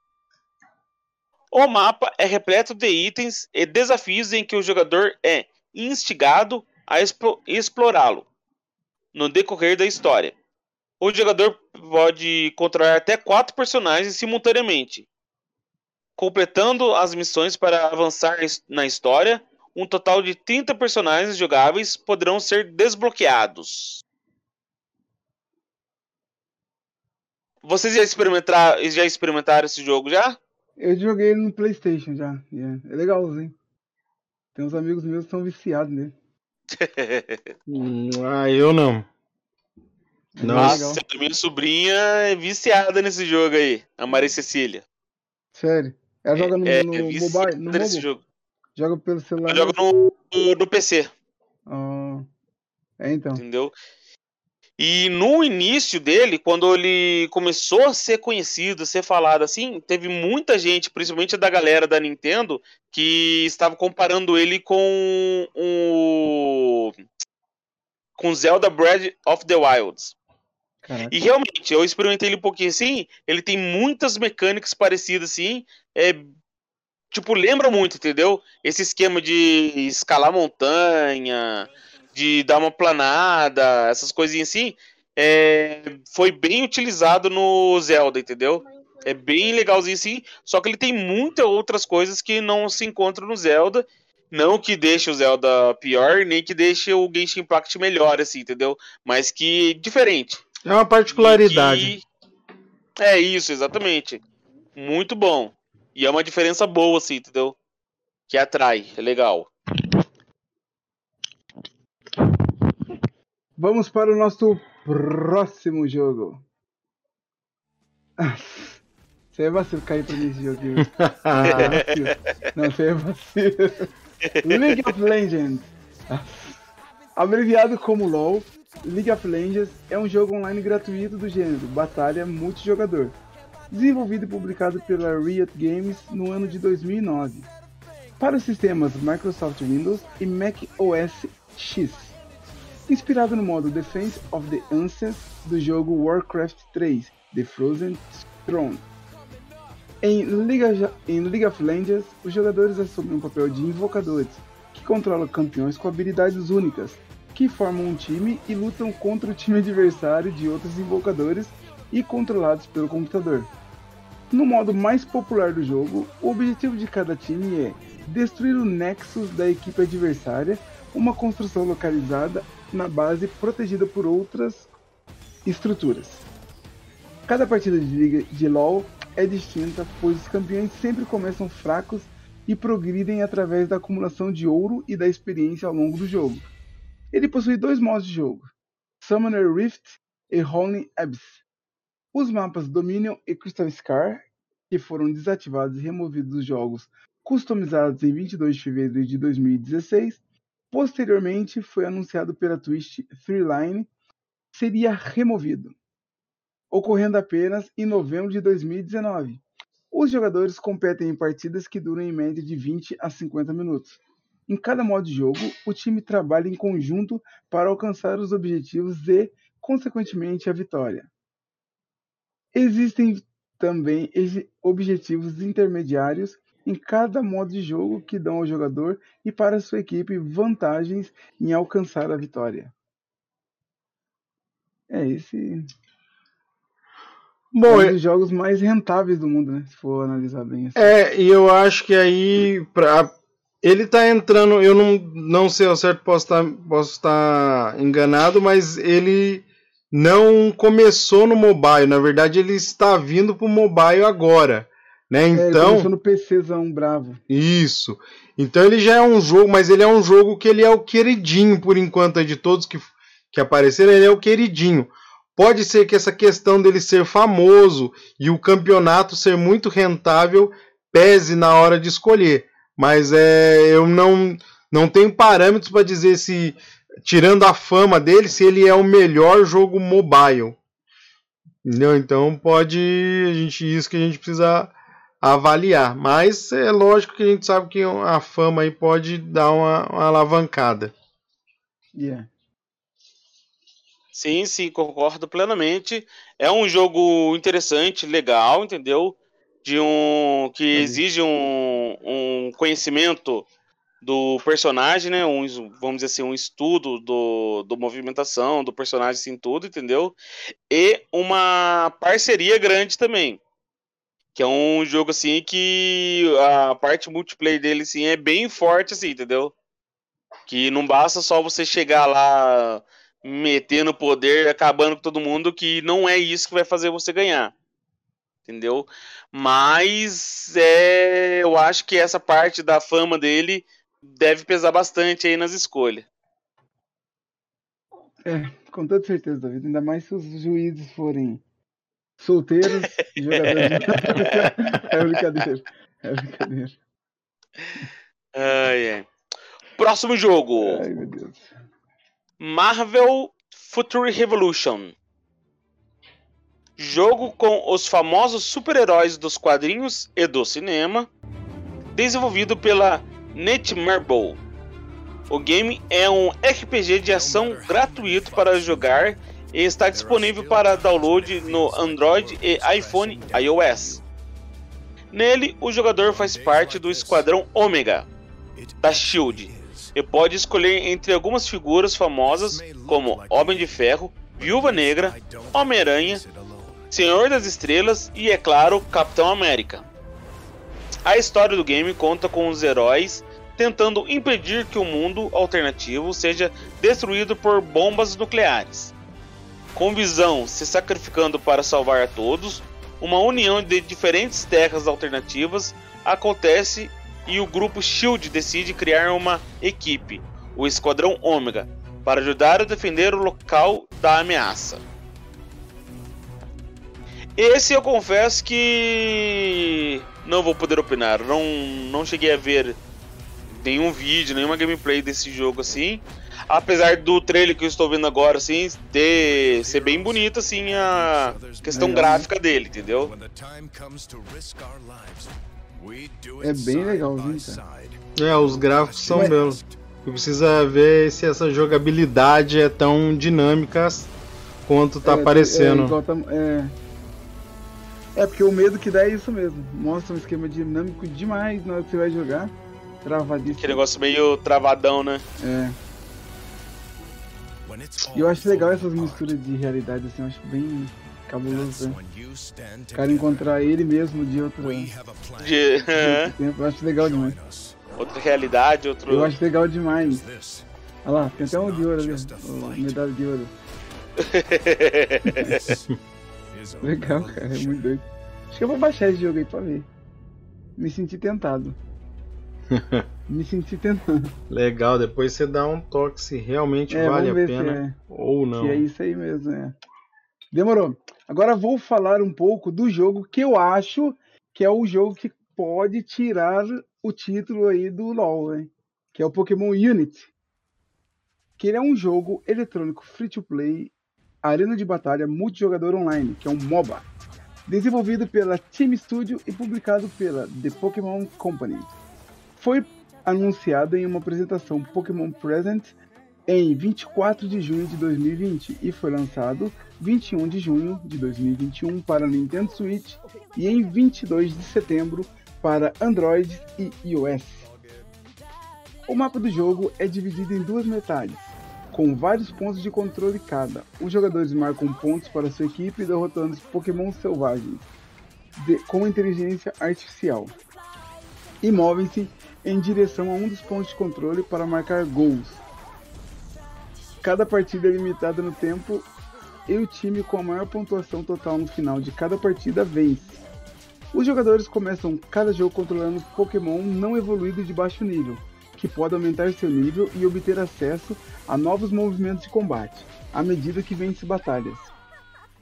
O mapa é repleto de itens e desafios em que o jogador é instigado a explorá-lo no decorrer da história. O jogador pode controlar até quatro personagens simultaneamente, completando as missões para avançar na história. Um total de 30 personagens jogáveis poderão ser desbloqueados. Vocês já experimentaram, já experimentaram esse jogo já? Eu joguei ele no PlayStation já. Yeah. É legalzinho. Tem uns amigos meus que são viciados nele. ah, eu não. Nossa. Nossa, a minha sobrinha é viciada nesse jogo aí, a Maria Cecília. Sério. Ela joga no, é, no é mobile? No nesse jogo. Joga pelo celular? Ela joga no, no, no PC, Ah, é, então. entendeu? E no início dele, quando ele começou a ser conhecido, a ser falado assim, teve muita gente, principalmente da galera da Nintendo, que estava comparando ele com o com Zelda Breath of the Wilds. Caraca. E realmente, eu experimentei ele um pouquinho assim, ele tem muitas mecânicas parecidas assim, é tipo, lembra muito, entendeu? Esse esquema de escalar montanha, de dar uma planada, essas coisinhas assim, é, foi bem utilizado no Zelda, entendeu? É bem legalzinho assim, só que ele tem muitas outras coisas que não se encontram no Zelda. Não que deixe o Zelda pior, nem que deixe o Genshin Impact melhor, assim, entendeu? Mas que diferente. É uma particularidade. E- É isso, exatamente. Muito bom. E é uma diferença boa, assim, entendeu? Que atrai, é legal. Vamos para o nosso próximo jogo. Você é vacilo cair pra mim esse jogo. Não, você é vacilo. League of Legends. Abreviado como LoL, League of Legends é um jogo online gratuito do gênero Batalha Multijogador, desenvolvido e publicado pela Riot Games no ano de 2009, para os sistemas Microsoft Windows e Mac OS X inspirado no modo Defense of the Ancients do jogo Warcraft 3, The Frozen Throne. Em League, em League of Legends, os jogadores assumem um papel de invocadores, que controlam campeões com habilidades únicas, que formam um time e lutam contra o time adversário de outros invocadores e controlados pelo computador. No modo mais popular do jogo, o objetivo de cada time é destruir o Nexus da equipe adversária, uma construção localizada na base protegida por outras estruturas. Cada partida de liga de LoL é distinta, pois os campeões sempre começam fracos e progridem através da acumulação de ouro e da experiência ao longo do jogo. Ele possui dois modos de jogo: Summoner Rift e Holy Abyss. Os mapas Dominion e Crystal Scar, que foram desativados e removidos dos jogos customizados em 22 de fevereiro de 2016, posteriormente foi anunciado pela Twitch Threeline seria removido, ocorrendo apenas em novembro de 2019. Os jogadores competem em partidas que duram em média de 20 a 50 minutos. Em cada modo de jogo, o time trabalha em conjunto para alcançar os objetivos e, consequentemente, a vitória. Existem também objetivos intermediários em cada modo de jogo que dão ao jogador e para sua equipe vantagens em alcançar a vitória. É esse é Bom, um dos jogos mais rentáveis do mundo, né? Se for analisar bem assim. É, e eu acho que aí pra, ele tá entrando, eu não, não sei ao certo, posso estar posso estar enganado, mas ele não começou no mobile, na verdade ele está vindo pro mobile agora, né? É, Então, começou no PCzão bravo. isso. Então ele já é um jogo, mas ele é um jogo que ele é o queridinho por enquanto de todos que, que apareceram, ele é o queridinho. Pode ser que essa questão dele ser famoso e o campeonato ser muito rentável pese na hora de escolher. Mas é, eu não, não tenho parâmetros para dizer se, tirando a fama dele, se ele é o melhor jogo mobile. Entendeu? Então pode. A gente, isso que a gente precisa avaliar. Mas é lógico que a gente sabe que a fama aí pode dar uma, uma alavancada. Yeah. Sim, sim, concordo plenamente. É um jogo interessante, legal, entendeu? De um que exige um, um conhecimento do personagem, né? Um, vamos dizer assim, um estudo do, do movimentação do personagem, assim, tudo, entendeu? E uma parceria grande também. Que é um jogo assim que a parte multiplayer dele assim é bem forte assim, entendeu? Que não basta só você chegar lá metendo poder, acabando com todo mundo, que não é isso que vai fazer você ganhar. Entendeu? Mas é, eu acho que essa parte da fama dele deve pesar bastante aí nas escolhas. É, com toda certeza, David. Ainda mais se os juízes forem solteiros, jogadores de... É brincadeira. É brincadeira. Ai, ai. Próximo jogo. Ai, meu Deus. Marvel Future Revolution. Jogo com os famosos super-heróis dos quadrinhos e do cinema, desenvolvido pela Netmarble. O game é um RPG de ação gratuito para jogar e está disponível para download no Android e iPhone iOS. Nele, o jogador faz parte do Esquadrão Ômega da Shield e pode escolher entre algumas figuras famosas como Homem de Ferro, Viúva Negra, Homem-Aranha, Senhor das Estrelas e, é claro, Capitão América. A história do game conta com os heróis tentando impedir que o mundo alternativo seja destruído por bombas nucleares. Com Visão se sacrificando para salvar a todos, uma união de diferentes terras alternativas acontece e o grupo Shield decide criar uma equipe, o Esquadrão Ômega, para ajudar a defender o local da ameaça. Esse eu confesso que não vou poder opinar, não, não cheguei a ver nenhum vídeo, nenhuma gameplay desse jogo assim. Apesar do trailer que eu estou vendo agora, assim, ter, ser bem bonito, assim, a questão Legal. gráfica dele, entendeu? É bem legalzinho, cara. É, os gráficos são Mas- belos. Tu precisa ver se essa jogabilidade é tão dinâmica quanto tá É, aparecendo. É, tá- é... é, porque o medo que dá é isso mesmo. Mostra um esquema dinâmico demais na hora que você vai jogar. Travadíssimo. Aquele negócio meio travadão, né? É. E eu acho legal essas misturas de realidade, assim, eu acho bem cabuloso. Né? O cara encontrar ele mesmo de outro, de De, outro tempo, eu acho legal demais. outra realidade, outro. Eu acho legal demais. Olha lá, tem até um de ouro ali, o medalha de ouro. Legal, cara, é muito doido. Acho que eu vou baixar esse jogo aí pra ver. Me senti tentado. Me senti tentado. Legal, depois você dá um toque se realmente É, vale a pena é. ou não. Que é isso aí mesmo, né? Demorou. Agora vou falar um pouco do jogo que eu acho que é o jogo que pode tirar o título aí do LoL, né? Que é o Pokémon Unity. Que ele é um jogo eletrônico free to play, arena de batalha multijogador online, que é um MOBA. Desenvolvido pela Team Studio e publicado pela The Pokémon Company. Foi anunciado em uma apresentação Pokémon Present em 24 de junho de 2020 e foi lançado 21 de junho de 2021 para Nintendo Switch e em 22 de setembro para Android e iOS. O mapa do jogo é dividido em duas metades, com vários pontos de controle cada. Os jogadores marcam pontos para sua equipe derrotando os Pokémon selvagens de- com inteligência artificial e movem-se em direção a um dos pontos de controle para marcar gols. Cada partida é limitada no tempo e o time com a maior pontuação total no final de cada partida vence. Os jogadores começam cada jogo controlando Pokémon não evoluído de baixo nível, que pode aumentar seu nível e obter acesso a novos movimentos de combate, à medida que vence batalhas.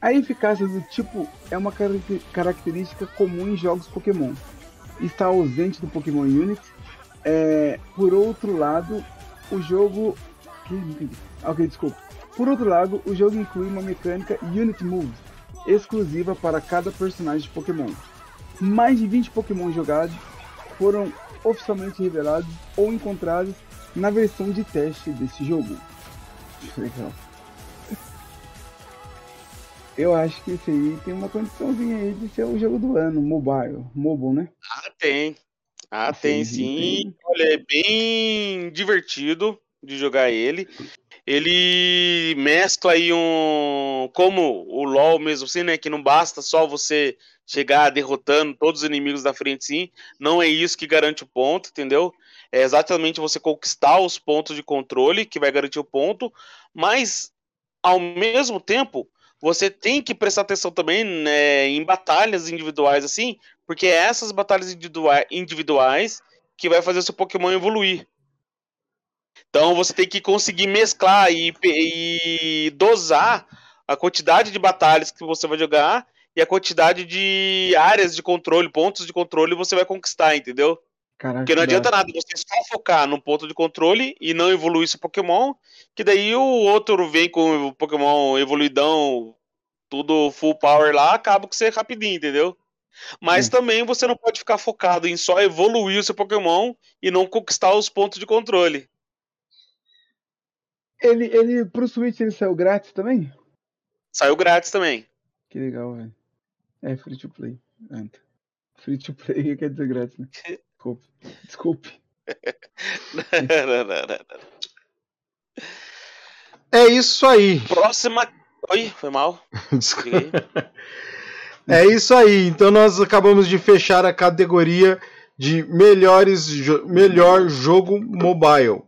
A eficácia do tipo é uma caracter- característica comum em jogos Pokémon. Está ausente do Pokémon Unity. É, por outro lado, o jogo. Ah, Ok, desculpa. Por outro lado, o jogo inclui uma mecânica Unity Moves, exclusiva para cada personagem de Pokémon. Mais de 20 Pokémon jogados foram oficialmente revelados ou encontrados na versão de teste desse jogo. Legal. Eu acho que esse aí tem uma condiçãozinha aí de ser o jogo do ano, mobile, mobile, né? Ah, tem. Ah, tem Sim. Olha, é bem divertido de jogar ele. Ele mescla aí um. Como o LoL mesmo, assim, né? Que não basta só você chegar derrotando todos os inimigos da frente, sim. Não é isso que garante o ponto, entendeu? É exatamente você conquistar os pontos de controle que vai garantir o ponto, mas ao mesmo tempo você tem que prestar atenção também né, em batalhas individuais, assim, porque é essas batalhas individua- individuais que vai fazer o seu Pokémon evoluir. Então você tem que conseguir mesclar e, e dosar a quantidade de batalhas que você vai jogar e a quantidade de áreas de controle, pontos de controle você vai conquistar, entendeu? Caraca, Porque não adianta nada você só focar no ponto de controle e não evoluir seu Pokémon, que daí o outro vem com o Pokémon evoluidão, tudo full power lá, acaba com você rapidinho, entendeu? Mas também você não pode ficar focado em só evoluir o seu Pokémon e não conquistar os pontos de controle. Ele, ele, pro Switch, ele saiu grátis também? Saiu grátis também. Que legal, velho. É free to play. Anta. Free to play quer dizer grátis, né? Desculpe. Desculpe. É isso aí. Próxima. Oi, foi mal. Aí. É isso aí. Então nós acabamos de fechar a categoria de melhores jo- melhor jogo mobile.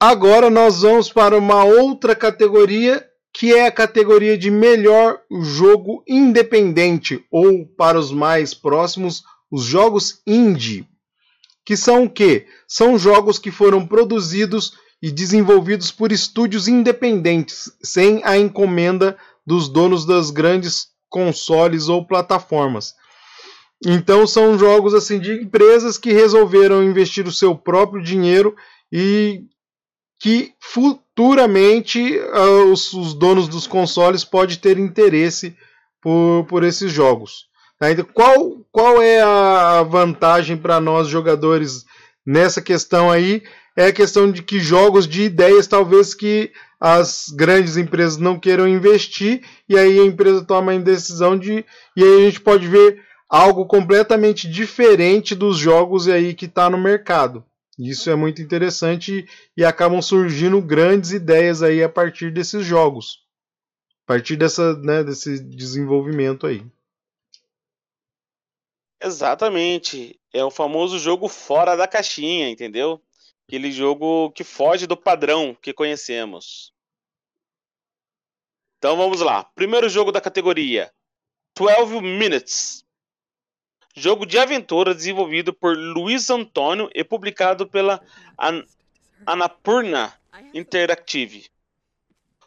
Agora nós vamos para uma outra categoria que é a categoria de melhor jogo independente ou para os mais próximos, os jogos indie. Que são o quê? São jogos que foram produzidos e desenvolvidos por estúdios independentes, sem a encomenda dos donos das grandes consoles ou plataformas. Então são jogos assim de empresas que resolveram investir o seu próprio dinheiro e que futuramente ah, os, os donos dos consoles podem ter interesse por, por esses jogos. Então, qual, qual é a vantagem para nós jogadores nessa questão aí? É a questão de que jogos de ideias talvez que as grandes empresas não queiram investir e aí a empresa toma a decisão de e aí a gente pode ver algo completamente diferente dos jogos aí que está no mercado. Isso é muito interessante e acabam surgindo grandes ideias aí a partir desses jogos, a partir dessa, né, desse desenvolvimento aí. Exatamente. É o famoso jogo fora da caixinha, entendeu? Aquele jogo que foge do padrão que conhecemos. Então vamos lá. Primeiro jogo da categoria: 12 Minutes. Jogo de aventura desenvolvido por Luiz Antônio e publicado pela An Annapurna Interactive.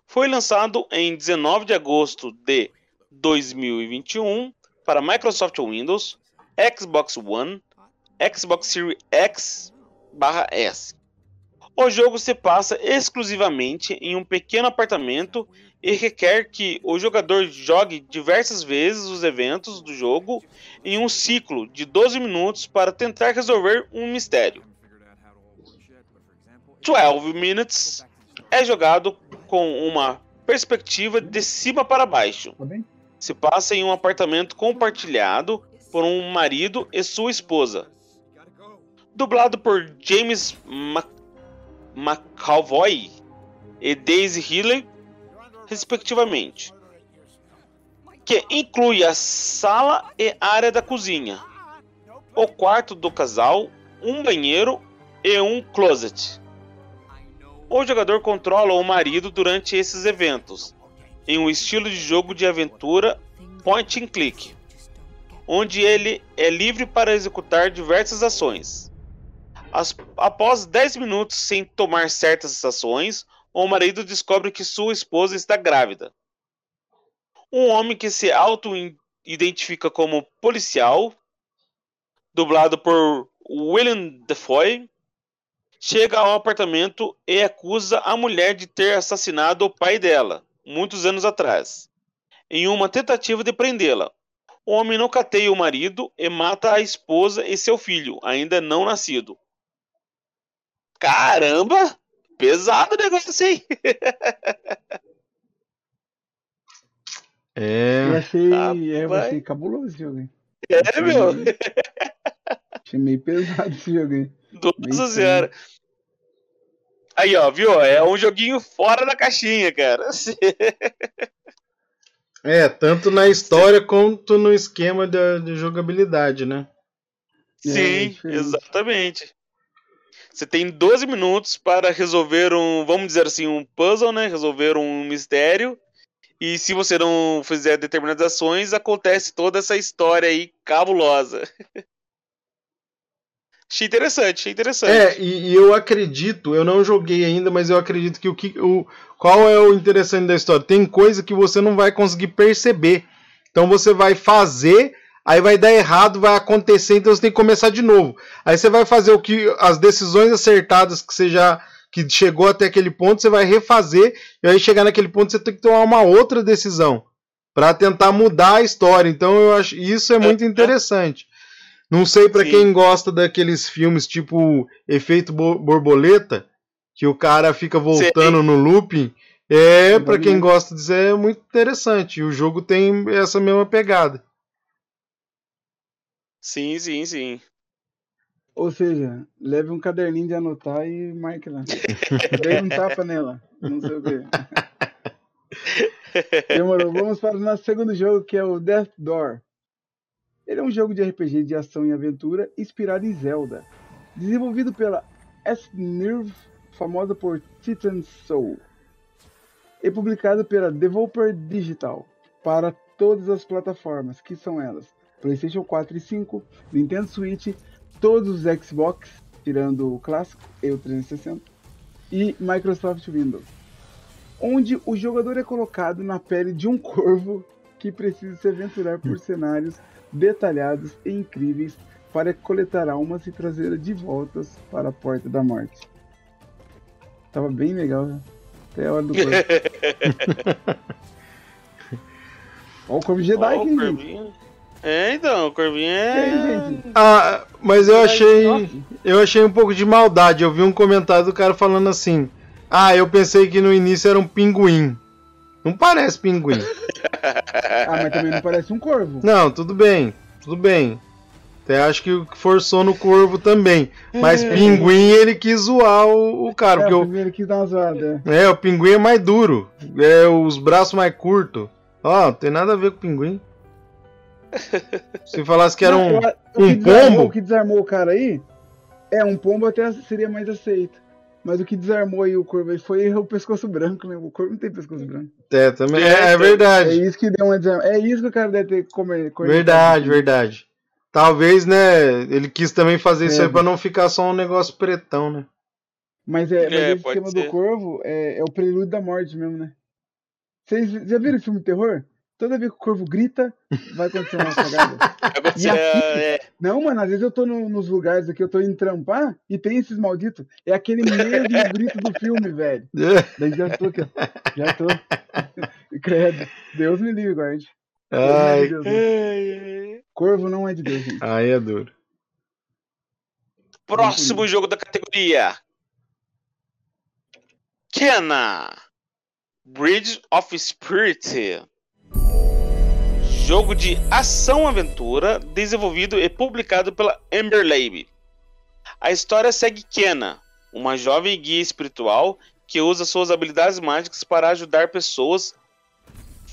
Foi lançado em 19 de agosto de 2021 para Microsoft Windows, Xbox One, Xbox Series X barra S. O jogo se passa exclusivamente em um pequeno apartamento e requer que o jogador jogue diversas vezes os eventos do jogo em um ciclo de 12 minutos para tentar resolver um mistério. 12 Minutes é jogado com uma perspectiva de cima para baixo. Tá? Se passa em um apartamento compartilhado por um marido e sua esposa. Dublado por James Mc- McAvoy e Daisy Healy, respectivamente. Que inclui a sala e área da cozinha, o quarto do casal, um banheiro e um closet. O jogador controla o marido durante esses eventos, em um estilo de jogo de aventura point and click, onde ele é livre para executar diversas ações. As- após 10 minutos sem tomar certas ações, o marido descobre que sua esposa está grávida. Um homem que se auto-identifica como policial, dublado por William Defoe, chega ao apartamento e acusa a mulher de ter assassinado o pai dela, muitos anos atrás, em uma tentativa de prendê-la. O homem nocateia o marido e mata a esposa e seu filho, ainda não nascido. Caramba! Pesado o negócio? Eu É, achei, Rapaz. é, eu achei cabuloso esse jogo. É, meu. Achei meio pesado esse jogo aí. Nossa senhora. Aí, ó, viu? É um joguinho fora da caixinha, cara. é, tanto na história quanto no esquema da- de jogabilidade, né? É, Sim, diferente. exatamente. Você tem 12 minutos para resolver um, vamos dizer assim, um puzzle, né? Resolver um mistério. E se você não fizer determinadas ações, acontece toda essa história aí cabulosa. Achei interessante, achei interessante. É, e, e eu acredito, eu não joguei ainda, mas eu acredito que o que. O, qual é o interessante da história? Tem coisa que você não vai conseguir perceber. Então você vai fazer, aí vai dar errado, vai acontecer, então você tem que começar de novo. Aí você vai fazer o que. As decisões acertadas que você já. que chegou até aquele ponto, você vai refazer, e aí chegar naquele ponto você tem que tomar uma outra decisão. Pra tentar mudar a história. Então eu acho. Isso é muito interessante. Não sei pra Sim. quem gosta daqueles filmes tipo Efeito Bo- Borboleta, que o cara fica voltando no looping. É, pra quem gosta disso, é muito interessante. E o jogo tem essa mesma pegada. Sim, sim, sim. Ou seja, leve um caderninho de anotar e marque lá. Dei um tapa nela. Não sei o quê. Demorou. Vamos para o nosso segundo jogo, que é o Death Door. Ele é um jogo de RPG de ação e aventura inspirado em Zelda. Desenvolvido pela S-Nerve, famosa por Titan Soul. E publicado pela Developer Digital para todas as plataformas, que são elas: PlayStation 4 e 5, Nintendo Switch, todos os Xbox, tirando o clássico e o 360, e Microsoft Windows. Onde o jogador é colocado na pele de um corvo que precisa se aventurar por cenários detalhados e incríveis para coletar almas e trazê-las de voltas para a porta da morte. Tava bem legal, né? Até a hora do corvo. Ó, o Corvo Jedi Ó, aqui, o gente. Corvinho. É, então, o Corvinho é. gente? Ah, mas eu achei. Eu achei um pouco de maldade. Eu vi um comentário do cara falando assim. Ah, eu pensei que no início era um pinguim. Não parece pinguim. Ah, mas também não parece um corvo. Não, tudo bem, tudo bem. Até acho que forçou no corvo também. Mas pinguim ele quis zoar o, o cara. É, porque o o, primeiro que dá uma zoada. é, o pinguim é mais duro. É os braços mais curtos. Ó, não tem nada a ver com pinguim. Se falasse que era Não, um. o um que pombo? O que desarmou o cara aí, é, um pombo até seria mais aceito. Mas o que desarmou aí o corvo aí foi o pescoço branco, né? O corvo não tem pescoço branco. É, também. É, É, é. É verdade. isso que deu uma desarmada. É isso que o cara deve ter comer. Verdade, verdade. Talvez, né? Ele quis também fazer isso É. aí pra não ficar só um negócio pretão, né? Mas, é, mas É, esse esquema ser. do corvo é, é o prelúdio da morte mesmo, né? Vocês já viram filme de terror? Toda vez que o corvo grita, vai acontecer uma cagada. Aqui- é, Não, mano, às vezes eu tô no- nos lugares aqui, eu tô indo trampar e tem esses malditos. É aquele mesmo grito do filme, velho. Daí já tô aqui. Já tô. Credo. Deus me livre, guarde. Corvo não é de Ai, Deus. Corvo não é de Deus, gente. aí é duro. Próximo jogo da categoria. Kena. Bridge of Spirit. Jogo de ação-aventura desenvolvido e publicado pela Ember Lab. A história segue Kena, uma jovem guia espiritual que usa suas habilidades mágicas para ajudar pessoas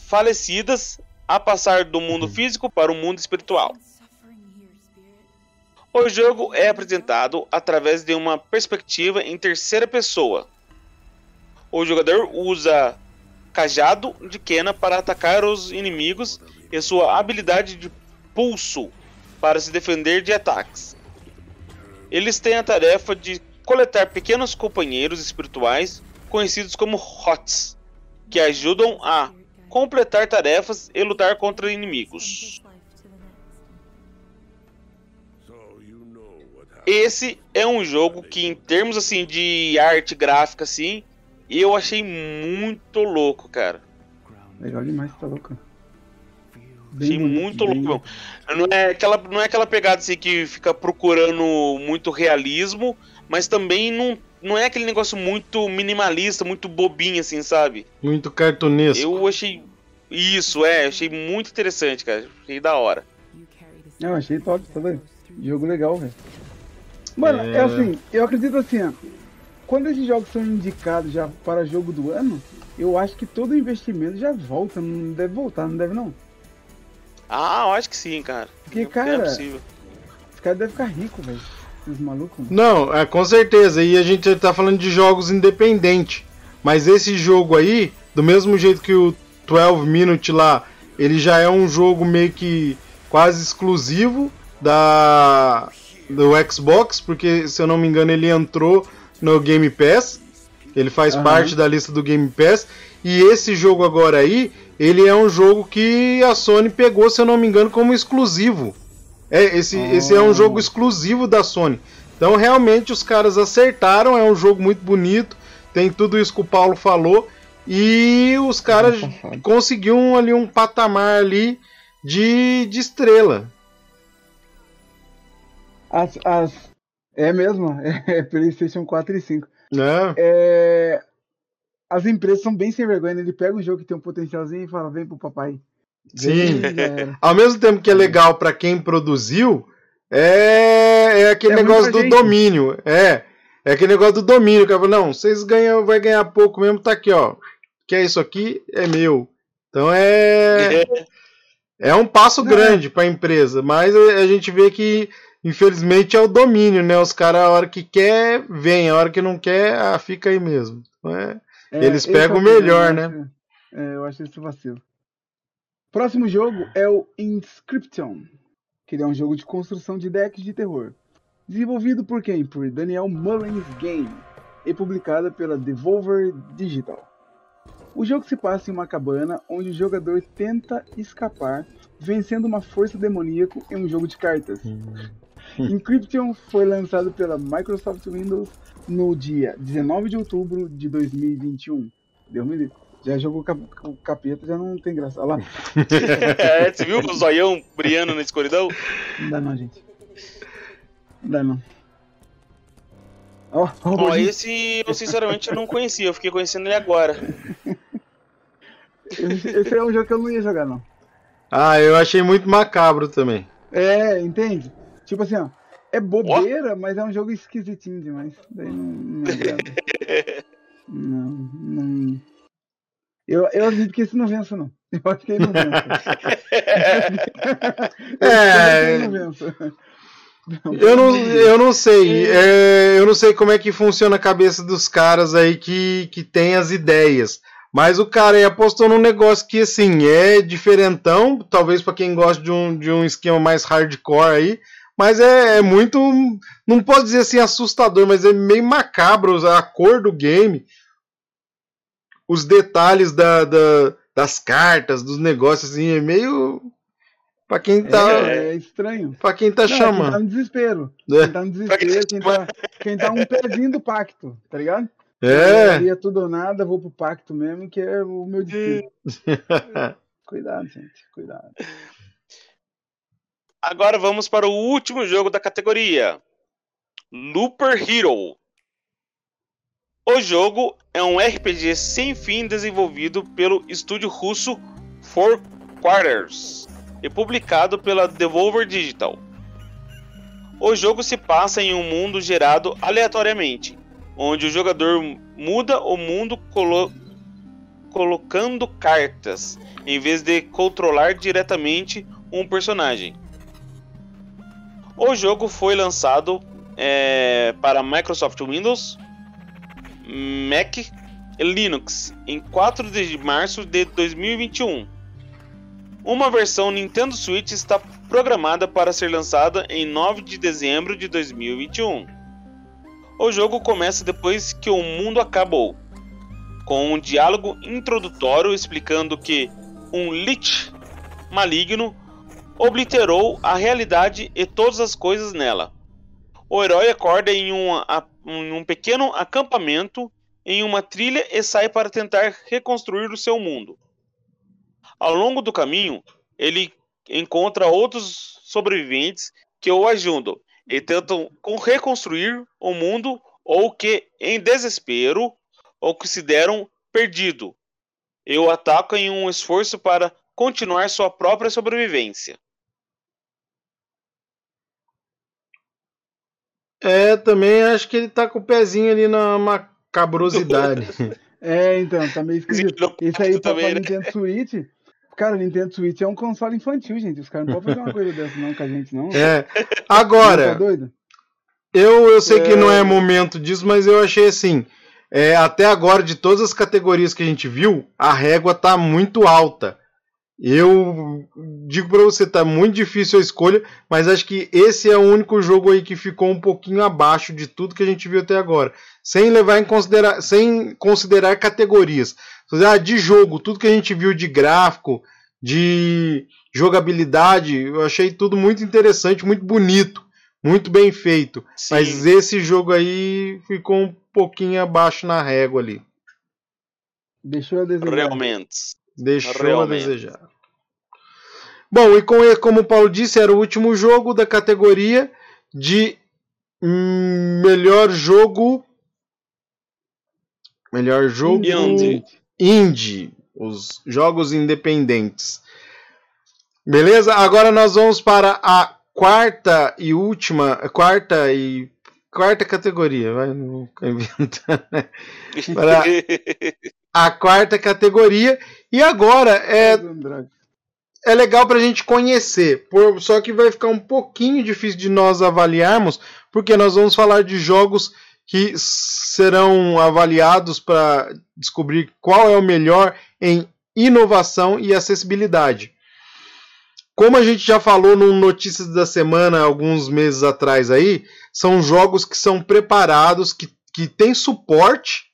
falecidas a passar do mundo físico para o mundo espiritual. O jogo é apresentado através de uma perspectiva em terceira pessoa. O jogador usa cajado de Kena para atacar os inimigos e sua habilidade de pulso para se defender de ataques. Eles têm a tarefa de coletar pequenos companheiros espirituais conhecidos como HOTS, que ajudam a completar tarefas e lutar contra inimigos. Esse é um jogo que, em termos assim de arte gráfica, assim, eu achei muito louco, cara. Legal demais, tá louco. Bem bonito, muito bem- louco. Não é aquela, não é aquela pegada assim que fica procurando muito realismo, mas também não, não é aquele negócio muito minimalista, muito bobinho, assim, sabe? Muito cartunesco. Eu achei. Isso, é, achei muito interessante, cara. Achei da hora. Eu achei top, tá doido? Jogo legal, velho. Mano, é... É. assim, eu acredito assim, ó. Quando esses jogos são indicados já para jogo do ano, eu acho que todo investimento já volta, não deve voltar, não deve não. Ah, eu acho que sim, cara. Porque, Não é cara, possível. os caras devem ficar ricos, velho. Os malucos. Não, é com certeza. E a gente tá falando de jogos independentes. Mas esse jogo aí, do mesmo jeito que o 12 Minute lá, ele já é um jogo meio que quase exclusivo da do Xbox, porque se eu não me engano ele entrou no Game Pass. Ele faz Aham. parte da lista do Game Pass. E esse jogo agora aí, ele é um jogo que a Sony pegou, se eu não me engano, como exclusivo. É, esse, esse é um Oh. jogo exclusivo da Sony. Então realmente os caras acertaram, é um jogo muito bonito, tem tudo isso que o Paulo falou. E os caras conseguiram ali um patamar ali de, de estrela. As, as... É mesmo? É PlayStation 4 e 5. Né? É, As empresas são bem sem vergonha, né? Ele pega um jogo que tem um potencialzinho e fala, vem pro papai. Sim. Vem. Ao mesmo tempo que é legal para quem produziu, é, é aquele É negócio do gente. domínio. É. É aquele negócio do domínio. Que eu falo, não, vocês ganham, vai ganhar pouco mesmo, tá aqui, ó. Que é isso aqui, é meu. Então é. É um passo Não, grande para a empresa, mas a a gente vê que, infelizmente, é o domínio, né? Os caras, a hora que quer, vem, a hora que não quer, ah, fica aí mesmo. Não é? É, Eles pegam o melhor, eu né? acho- É, eu acho esse vacilo. Próximo jogo é o Inscription, que ele é um jogo de construção de decks de terror. Desenvolvido por quem? Por Daniel Mullins Game e publicada pela Devolver Digital. O jogo se passa em uma cabana onde o jogador tenta escapar vencendo uma força demoníaca em um jogo de cartas. Encryption foi lançado pela Microsoft Windows no dia 19 de outubro de 2021. Deu me. Já jogou cap o capeta, já não tem graça. Olha lá. É, você viu o zoião brilhando na escuridão? Não dá não, gente. Não dá não. Ó, ó, Ó, gordinho. esse eu sinceramente eu não conhecia, eu fiquei conhecendo ele agora. esse, esse é um jogo que eu não ia jogar, não. Ah, eu achei muito macabro também. É, entende? Tipo assim, ó. É bobeira, mas é um jogo esquisitinho demais. Daí não, não me agrada. Não, não. Eu, eu acredito que esse não vença, não. Eu acho que ele não vença. Eu que ele não vença. Eu não, eu não sei. é, eu não sei como é que funciona a cabeça dos caras aí que, que tem as ideias. Mas o cara aí apostou num negócio que, assim, é diferentão. Talvez para quem gosta de um, de um esquema mais hardcore aí. Mas é, é muito. Não posso dizer assim assustador, mas é meio macabro a cor do game. Os detalhes da, da- das cartas, dos negócios, assim, é meio. Pra quem tá. É, é estranho. Pra quem tá Não, é quem tá chamando. no desespero. É. Quem tá no desespero, quem tá, quem tá um pezinho do pacto, tá ligado? É. Ia tudo ou nada, vou pro pacto mesmo, que é o meu destino. Cuidado, gente, cuidado. Agora vamos para o último jogo da categoria: Looper Hero. O jogo é um RPG sem fim desenvolvido pelo estúdio russo Four Quarters e publicado pela Devolver Digital. O jogo se passa em um mundo gerado aleatoriamente, onde o jogador muda o mundo colo- colocando cartas, em vez de controlar diretamente um personagem. O jogo foi lançado é, para Microsoft Windows, Mac e Linux em 4 de março de 2021. Uma versão Nintendo Switch está programada para ser lançada em 9 de dezembro de 2021. O jogo começa depois que o mundo acabou, com um diálogo introdutório explicando que um Lich maligno obliterou a realidade e todas as coisas nela. O herói acorda em um, a- um pequeno acampamento em uma trilha e sai para tentar reconstruir o seu mundo. Ao longo do caminho, ele encontra outros sobreviventes que o ajudam e tentam reconstruir o mundo ou que, em desespero, ou consideram perdido e o atacam em um esforço para continuar sua própria sobrevivência. É, também acho que ele tá com o pezinho ali na macabrosidade. É, então, tá meio esquisito. Isso aí pra, também, pra né? Nintendo Switch. Cara, Nintendo Switch é um console infantil, gente. Os caras não podem fazer uma coisa dessa não com a gente, não. é. Tá Agora, doido? eu, eu sei que É. não é momento disso, mas eu achei assim. é, até agora, de todas as categorias que a gente viu, a régua tá muito alta. Eu digo para você, tá muito difícil a escolha, mas acho que esse é o único jogo aí que ficou um pouquinho abaixo de tudo que a gente viu até agora, sem levar em considerar, sem considerar categorias. Ah, de jogo, tudo que a gente viu de gráfico, de jogabilidade, eu achei tudo muito interessante, muito bonito, muito bem feito. Sim. Mas esse jogo aí ficou um pouquinho abaixo na régua ali. Deixou a desejar. Realmente. Deixou Realmente. a desejar. Bom, e com, como o Paulo disse, era o último jogo da categoria de melhor jogo. Melhor jogo Indie. indie, os jogos independentes. Beleza? Agora nós vamos para a quarta e última, quarta e quarta categoria, vai não ficar inventando, né? Para a quarta categoria e agora é. É legal para a gente conhecer, por- só que vai ficar um pouquinho difícil de nós avaliarmos, porque nós vamos falar de jogos que serão avaliados para descobrir qual é o melhor em inovação e acessibilidade. Como a gente já falou no Notícias da Semana alguns meses atrás aí, são jogos que são preparados, que, que têm suporte.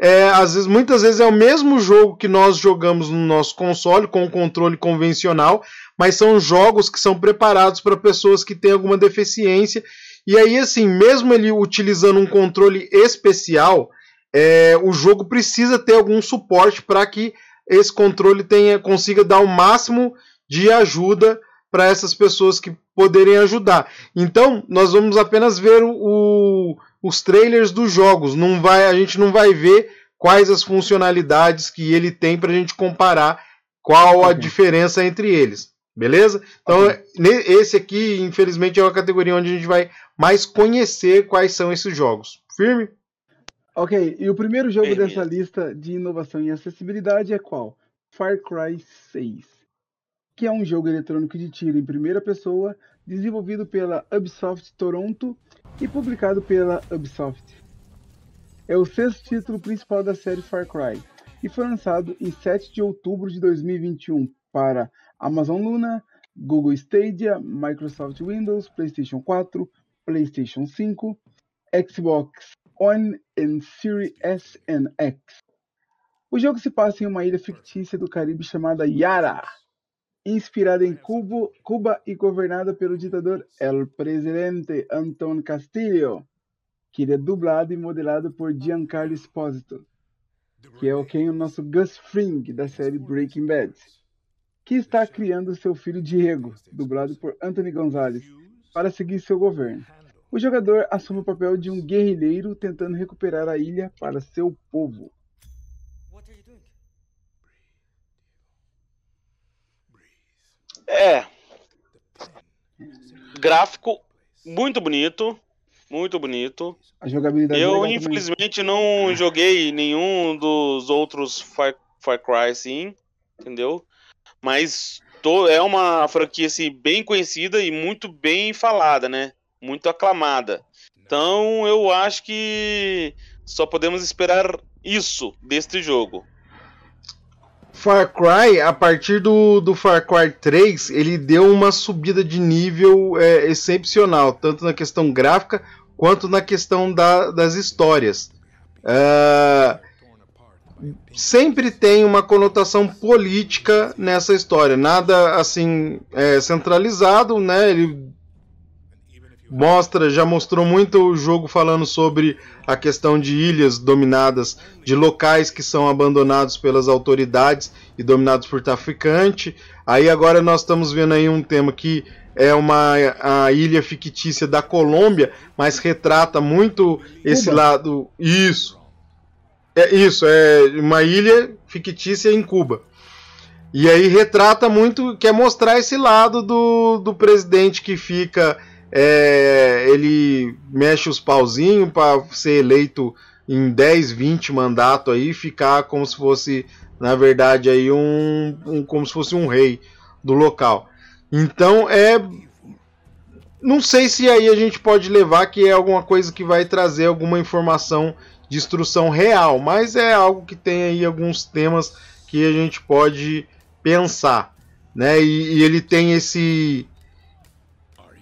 É, às vezes, muitas vezes é o mesmo jogo que nós jogamos no nosso console com o controle convencional, mas são jogos que são preparados para pessoas que têm alguma deficiência. E aí, assim, mesmo ele utilizando um controle especial, é, o jogo precisa ter algum suporte para que esse controle tenha, consiga dar o máximo de ajuda para essas pessoas que poderem ajudar. Então, nós vamos apenas ver o- o- os trailers dos jogos. Não vai, a gente não vai ver quais as funcionalidades que ele tem para a gente comparar qual a Ok. diferença entre eles. Beleza? Então, esse aqui, infelizmente, é uma categoria onde a gente vai mais conhecer quais são esses jogos. Firme? Ok, e o primeiro jogo Beleza. dessa lista de inovação e acessibilidade é qual? Far Cry 6, que é um jogo eletrônico de tiro em primeira pessoa, desenvolvido pela Ubisoft Toronto e publicado pela Ubisoft. É o sexto título principal da série Far Cry e foi lançado em 7 de outubro de 2021 para Amazon Luna, Google Stadia, Microsoft Windows, PlayStation 4, PlayStation 5, Xbox One and Series S and X. O jogo se passa em uma ilha fictícia do Caribe chamada Yara, inspirada em Cubo- Cuba e governada pelo ditador El Presidente Anton Castillo, que ele é dublado e modelado por Giancarlo Esposito, que é o quem? O nosso Gus Fring da série Breaking Bad, que está criando seu filho Diego, dublado por Anthony Gonzalez, para seguir seu governo. O jogador assume o papel de um guerrilheiro tentando recuperar a ilha para seu povo. É. Gráfico muito bonito. Muito bonito. A jogabilidade é Eu, também. infelizmente, não joguei nenhum dos outros Far, Far Cry, assim, entendeu? Mas tô, é uma franquia, assim, bem conhecida e muito bem falada, né? Muito aclamada. Então, eu acho que só podemos esperar isso deste jogo. Far Cry, a partir do, do Far Cry 3, ele deu uma subida de nível é, excepcional, tanto na questão gráfica quanto na questão da- das histórias. Ah, sempre tem uma conotação política nessa história, nada assim é, centralizado, né? Ele mostra, já mostrou muito o jogo falando sobre a questão de ilhas dominadas, de locais que são abandonados pelas autoridades e dominados por traficante. Aí agora nós estamos vendo aí um tema que é uma a ilha fictícia da Colômbia, mas retrata muito esse Cuba. lado. Isso. É isso, é uma ilha fictícia em Cuba. E aí retrata muito, quer mostrar esse lado do, do presidente que fica é, ele mexe os pauzinhos para ser eleito em 10, 20 mandato aí, ficar como se fosse, na verdade, aí um, um como se fosse um rei do local. Então é não sei se aí a gente pode levar que é alguma coisa que vai trazer alguma informação de instrução real, mas é algo que tem aí alguns temas que a gente pode pensar. né? E, e ele tem esse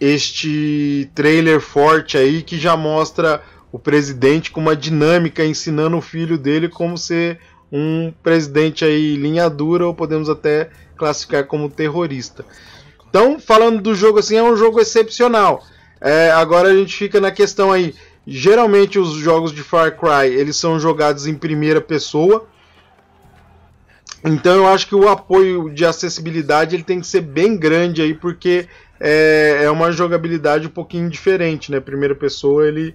este trailer forte aí que já mostra o presidente com uma dinâmica ensinando o filho dele como ser um presidente aí linha dura ou podemos até classificar como terrorista. Então, falando do jogo assim, é um jogo excepcional. É, agora a gente fica na questão aí. Geralmente os jogos de Far Cry eles são jogados em primeira pessoa. Então eu acho que o apoio de acessibilidade ele tem que ser bem grande aí porque é, é uma jogabilidade um pouquinho diferente, né? Primeira pessoa ele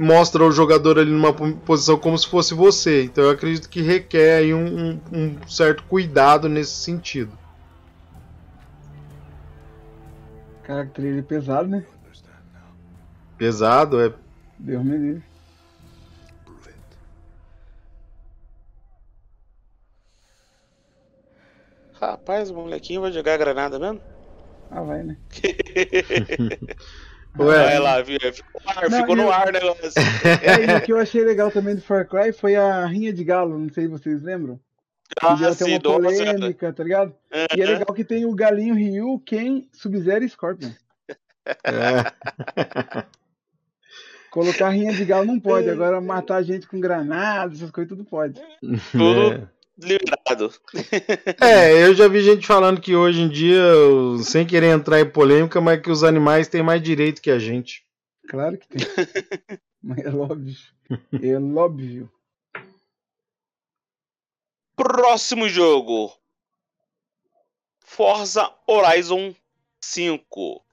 mostra o jogador ali numa posição como se fosse você. Então eu acredito que requer aí um, um, um certo cuidado nesse sentido. Caraca, trailer pesado, né? Pesado, é. Deus me livre. Rapaz, o molequinho vai jogar granada mesmo? Ah, vai, né? Ué. Vai lá, viu? ficou no ar, Não, ficou no eu- ar o negócio. É, e o que eu achei legal também do Far Cry foi a rinha de galo, não sei se vocês lembram. Ah, deu até sim, uma polêmica, tá ligado? E é legal que tem o galinho Ryu, Ken, Sub-Zero e Scorpion. É. Colocar rinha de galo não pode, agora matar gente com granada, essas coisas tudo pode. Tudo liberado. É, eu já vi gente falando que hoje em dia, sem querer entrar em polêmica, mas que os animais têm mais direito que a gente. Claro que tem. Mas é óbvio. É óbvio. Próximo jogo. Forza Horizon 5.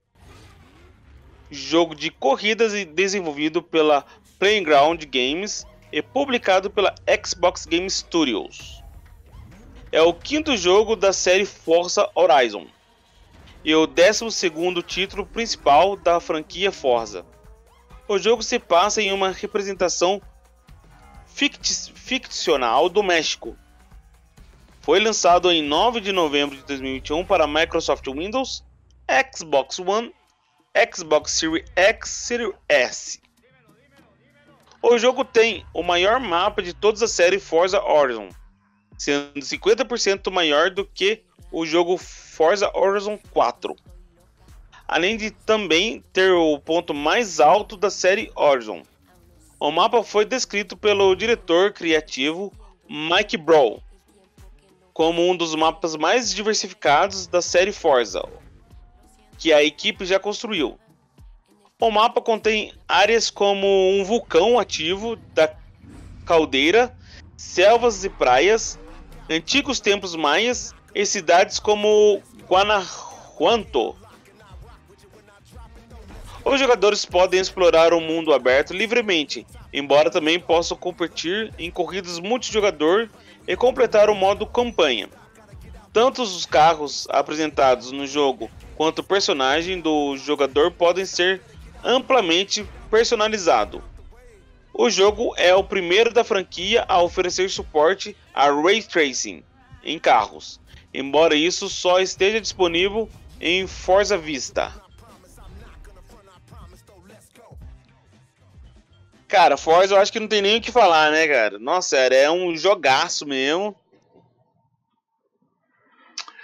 Jogo de corridas e desenvolvido pela Playground Games e publicado pela Xbox Game Studios. É o quinto jogo da série Forza Horizon e o 12 segundo título principal da franquia Forza. O jogo se passa em uma representação ficcional do México, foi lançado em 9 de novembro de 2021 para Microsoft Windows, Xbox One, Xbox Series X, Series S. O jogo tem o maior mapa de toda a série Forza Horizon, sendo 50% maior do que o jogo Forza Horizon 4. Além de também ter o ponto mais alto da série Horizon. O mapa foi descrito pelo diretor criativo Mike Brown como um dos mapas mais diversificados da série Forza, que a equipe já construiu. O mapa contém áreas como um vulcão ativo da caldeira, selvas e praias, antigos templos maias e cidades como Guanajuato. Os jogadores podem explorar o mundo aberto livremente, embora também possam competir em corridas multijogador e completar o modo campanha. Tanto os carros apresentados no jogo quanto o personagem do jogador podem ser amplamente personalizados. O jogo é o primeiro da franquia a oferecer suporte a ray tracing em carros, embora isso só esteja disponível em Forza Vista. Cara, Forza eu acho que não tem nem o que falar, né, cara? Nossa, é um jogaço mesmo.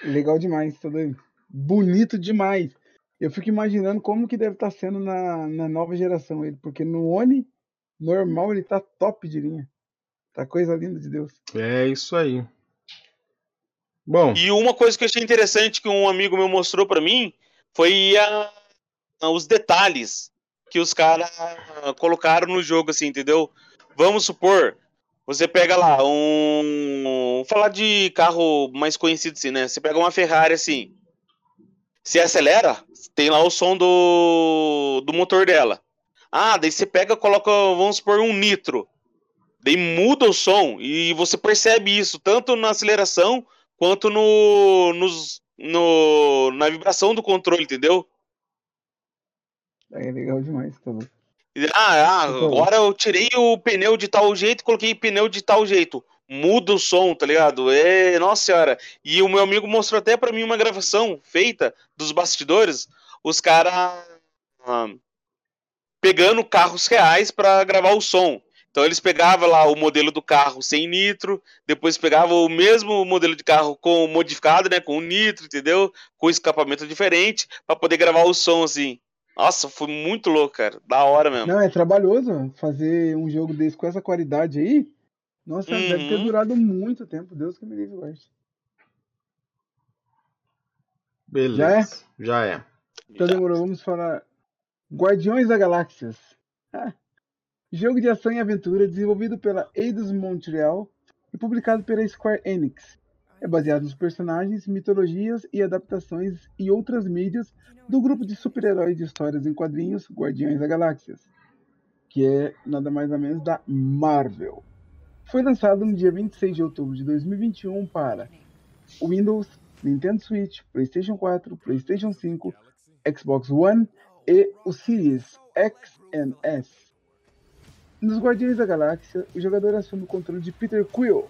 Legal demais, tá doido? Bonito demais. Eu fico imaginando como que deve estar sendo na, na nova geração ele, porque no Oni normal ele tá top de linha. Tá coisa linda de Deus. É isso aí. Bom, E uma coisa que eu achei interessante que um amigo meu mostrou pra mim foi a- os detalhes que os caras colocaram no jogo, assim, entendeu? Vamos supor, você pega lá um. Vamos falar de carro mais conhecido, assim, né? Você pega uma Ferrari assim. Se acelera, tem lá o som do, do motor dela. Ah, daí você pega, coloca, vamos supor, um nitro. Daí muda o som e você percebe isso tanto na aceleração quanto no, nos, no, na vibração do controle, entendeu? É legal demais, tá Ah, ah, Então. agora eu tirei o pneu de tal jeito e coloquei pneu de tal jeito. Muda o som, tá ligado? É, nossa senhora. E o meu amigo mostrou até pra mim uma gravação feita dos bastidores, os caras pegando carros reais pra gravar o som. Então eles pegavam lá o modelo do carro sem nitro, depois pegavam o mesmo modelo de carro com modificado, né, com nitro, entendeu? Com escapamento diferente, para poder gravar o som assim. Nossa, foi muito louco, cara. Da hora mesmo. Não, é trabalhoso fazer um jogo desse com essa qualidade aí. Nossa, uhum. deve ter uhum. durado muito tempo. Deus que me livre, guarde. Beleza. Já é? Já é. Então demorou, vamos falar. Guardiões da Galáxias. Ah. Jogo de ação e aventura desenvolvido pela Eidos Montreal e publicado pela Square Enix. É baseado nos personagens, mitologias e adaptações e outras mídias do grupo de super-heróis de histórias em quadrinhos Guardiões da Galáxias, que é nada mais ou menos da Marvel. Foi lançado no dia 26 de outubro de 2021 para Windows, Nintendo Switch, PlayStation 4, PlayStation 5, Xbox One e o Series X e S. Nos Guardiões da Galáxia, o jogador assume o controle de Peter Quill,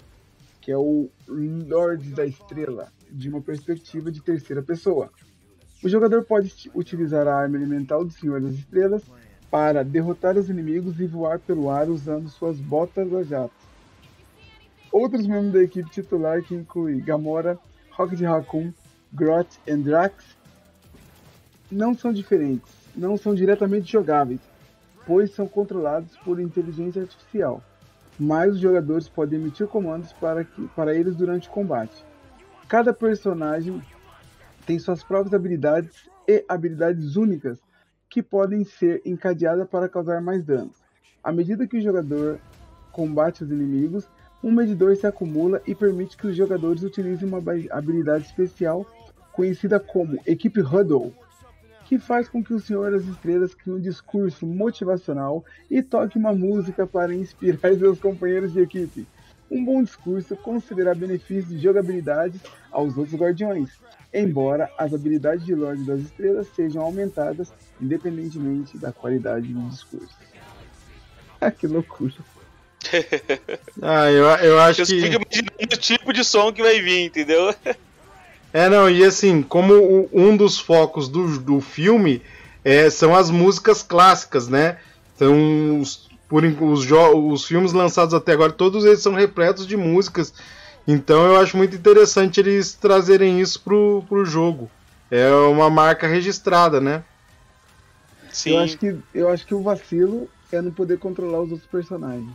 que é o Lorde da Estrela, de uma perspectiva de terceira pessoa. O jogador pode utilizar a arma elemental do Senhor das Estrelas para derrotar os inimigos e voar pelo ar usando suas botas a jato. Outros membros da equipe titular, que inclui Gamora, Rocket Raccoon, Groot e Drax, não são diferentes, não são diretamente jogáveis, pois são controlados por inteligência artificial, mas os jogadores podem emitir comandos para, que, para eles durante o combate. Cada personagem tem suas próprias habilidades e habilidades únicas que podem ser encadeadas para causar mais danos. À medida que o jogador combate os inimigos, um medidor se acumula e permite que os jogadores utilizem uma habilidade especial conhecida como Equipe Huddle, que faz com que o Senhor das Estrelas crie um discurso motivacional e toque uma música para inspirar seus companheiros de equipe. Um bom discurso considera benefícios de jogabilidade aos outros guardiões, embora as habilidades de Lorde das Estrelas sejam aumentadas independentemente da qualidade do discurso. Ah, que loucura. ah, eu, eu acho Você que. Fica imaginando o tipo de som que vai vir, entendeu? É, não, e assim, como o, um dos focos do, do filme é, são as músicas clássicas, né? Então, os, por, os, os filmes lançados até agora, todos eles são repletos de músicas. Então eu acho muito interessante eles trazerem isso pro, pro jogo. É uma marca registrada, né? Sim. Eu acho que, eu acho que o vacilo é não poder controlar os outros personagens.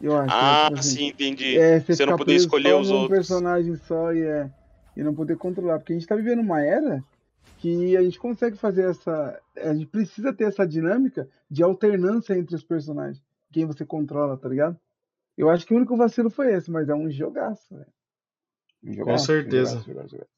Eu acho. Ah, assim, sim, entendi. É, você, você não poder escolher os outros. um personagem só e, é, e não poder controlar. Porque a gente tá vivendo uma era que a gente consegue fazer essa. A gente precisa ter essa dinâmica de alternância entre os personagens. Quem você controla, tá ligado? Eu acho que o único vacilo foi esse, mas é um jogaço, velho. Um jogaço, Com certeza. Jogaço, jogaço, jogaço.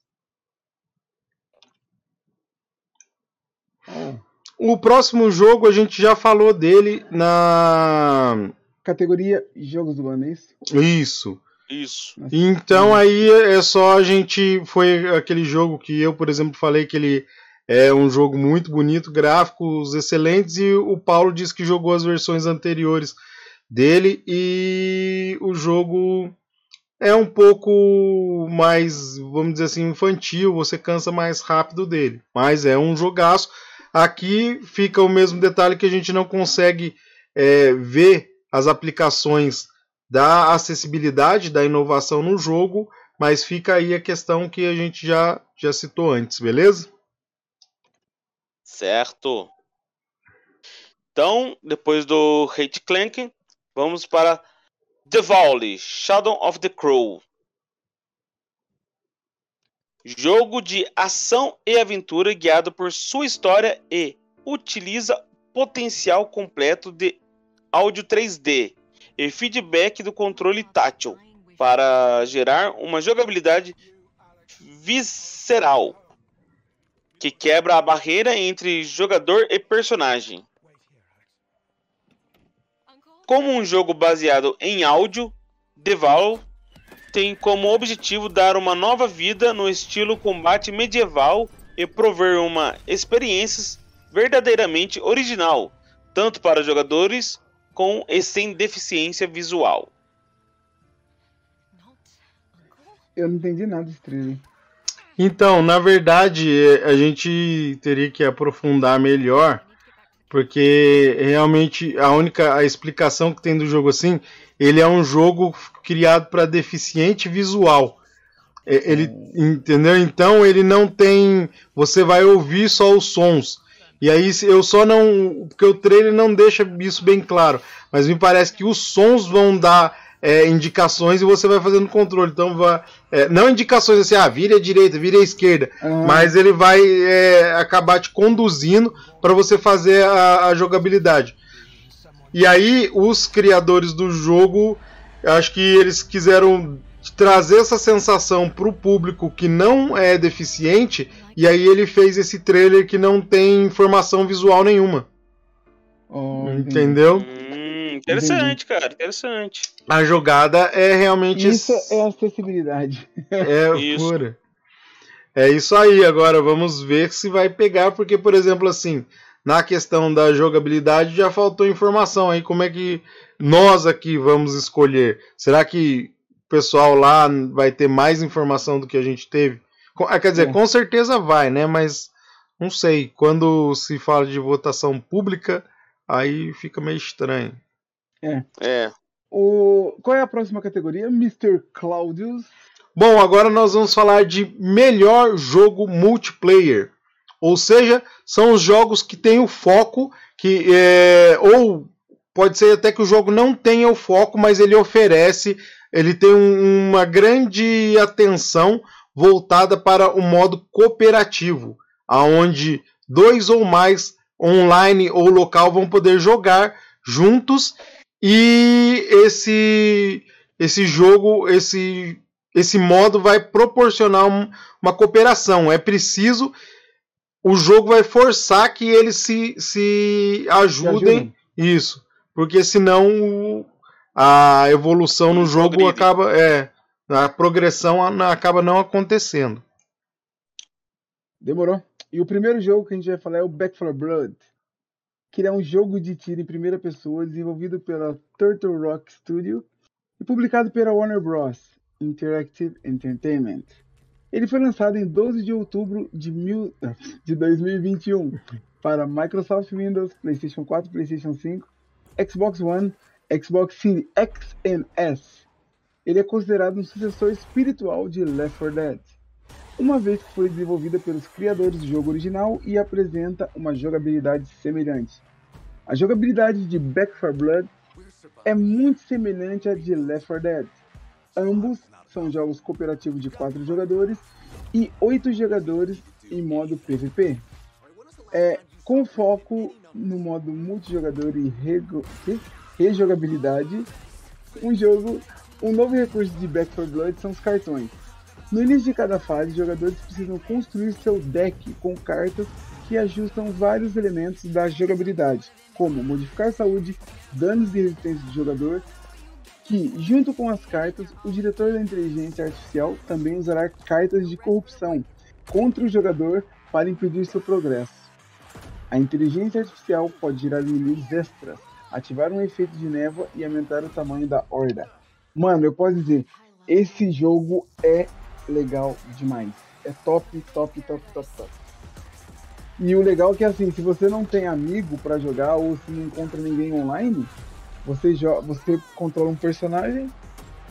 O próximo jogo a gente já falou dele na categoria Jogos do Ano, é isso? Isso. Isso. Então aí é só a gente. Foi aquele jogo que eu, por exemplo, falei que ele é um jogo muito bonito, gráficos excelentes, e o Paulo disse que jogou as versões anteriores dele e o jogo é um pouco mais, vamos dizer assim, infantil, você cansa mais rápido dele, mas é um jogaço. Aqui fica o mesmo detalhe que a gente não consegue é, ver as aplicações da acessibilidade, da inovação no jogo, mas fica aí a questão que a gente já, já citou antes, beleza? Certo. Então, depois do Hate Clank, vamos para The Volley, Shadow of the Crow. Jogo de ação e aventura guiado por sua história e utiliza potencial completo de áudio 3D e feedback do controle tátil para gerar uma jogabilidade visceral que quebra a barreira entre jogador e personagem. Como um jogo baseado em áudio, Deval tem como objetivo dar uma nova vida no estilo combate medieval e prover uma experiência verdadeiramente original, tanto para jogadores com e sem deficiência visual. Eu não entendi nada desse trailer. Então, na verdade, a gente teria que aprofundar melhor Porque realmente a única a explicação que tem do jogo assim, ele é um jogo criado para deficiente visual. É, Ele, entendeu? Então ele não tem. Você vai ouvir só os sons. E aí eu só não. Porque o trailer não deixa isso bem claro. Mas me parece que os sons vão dar é, indicações e você vai fazendo controle. Então vai. é, não indicações assim, ah, vira à direita, vira à esquerda. Ah, Mas ele vai é, acabar te conduzindo para você fazer a, a jogabilidade. E aí, os criadores do jogo, acho que eles quiseram trazer essa sensação para o público que não é deficiente, e aí ele fez esse trailer que não tem informação visual nenhuma. entendi. Entendeu? Hum, interessante, cara. Interessante. A jogada é realmente. Isso é acessibilidade. É Isso. pura. É isso aí. Agora vamos ver se vai pegar, porque, por exemplo, assim, na questão da jogabilidade já faltou informação aí. Como é que nós aqui vamos escolher? Será que o pessoal lá vai ter mais informação do que a gente teve? Com- ah, Quer dizer, É. com certeza vai, né? Mas não sei. Quando se fala de votação pública, aí fica meio estranho. É. O... Qual é a próxima categoria? Mr. Claudius. Bom, agora nós vamos falar de melhor jogo multiplayer. Ou seja, são os jogos que têm o foco, que é, ou pode ser até que o jogo não tenha o foco, mas ele oferece, ele tem um- uma grande atenção voltada para o modo cooperativo, aonde dois ou mais online ou local vão poder jogar juntos e esse esse jogo, esse esse modo vai proporcionar um- uma cooperação. É preciso. O jogo vai forçar que eles se, se ajudem. Isso. Porque senão a evolução no jogo acaba. É, a progressão acaba não acontecendo. Demorou. E o primeiro jogo que a gente vai falar é o Back 4 Blood, que é um jogo de tiro em primeira pessoa desenvolvido pela Turtle Rock Studio e publicado pela Warner Bros. Interactive Entertainment. Ele foi lançado em 12 de outubro de, mil... de 2021 para Microsoft Windows, PlayStation 4, PlayStation 5, Xbox One, Xbox Series X e S. Ele é considerado um sucessor espiritual de Left 4 Dead uma vez que foi desenvolvida pelos criadores do jogo original e apresenta uma jogabilidade semelhante. A jogabilidade de Back 4 Blood é muito semelhante à de Left 4 Dead. Ambos são jogos cooperativos de 4 jogadores e 8 jogadores em modo PVP. É, com foco no modo multijogador e rejogabilidade, um jogo, um novo recurso de Back 4 Blood são os cartões. No início de cada fase, os jogadores precisam construir seu deck com cartas que ajustam vários elementos da jogabilidade, como modificar saúde, danos e resistência do jogador, que, junto com as cartas, o diretor da inteligência artificial também usará cartas de corrupção contra o jogador para impedir seu progresso. A inteligência artificial pode gerar inimigos extras, ativar um efeito de névoa e aumentar o tamanho da horda. Mano, eu posso dizer, esse jogo é legal demais. É top, top, top, top, top. E o legal é que assim, se você não tem amigo pra jogar ou se não encontra ninguém online, você joga, você controla um personagem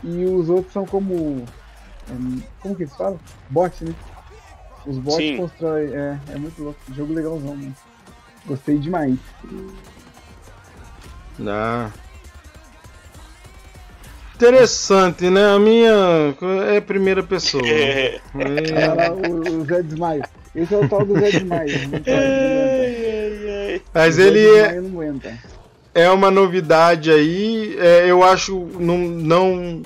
e os outros são como é, como que eles falam? Bot, né? Os bots Sim. constroem, é, é muito louco, jogo legalzão, mano. Gostei demais. Ah. Interessante, né? A minha é primeira pessoa. É. Olha lá, o, o Zé Desmaio. Esse é o tal do Zé Desmaio. Aguenta. Mas O ele é, Desmaio não aguenta. é uma novidade aí. é, eu acho não, não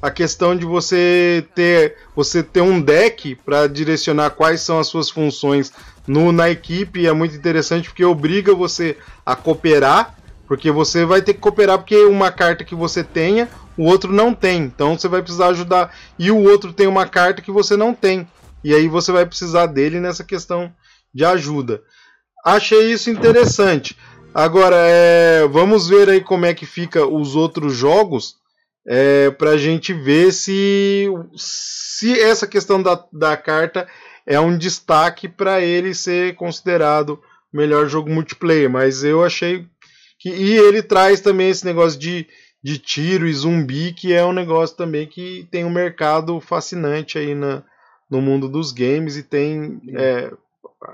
a questão de você ter você ter um deck para direcionar quais são as suas funções no, na equipe é muito interessante porque obriga você a cooperar, porque você vai ter que cooperar porque uma carta que você tenha, o outro não tem. Então você vai precisar ajudar e o outro tem uma carta que você não tem. E aí você vai precisar dele nessa questão de ajuda. Achei isso interessante. Agora, é, vamos ver aí como é que fica os outros jogos é, para a gente ver se, se essa questão da, da carta é um destaque para ele ser considerado melhor jogo multiplayer, mas eu achei que e ele traz também esse negócio de, de tiro e zumbi, que é um negócio também que tem um mercado fascinante aí na, no mundo dos games e tem é,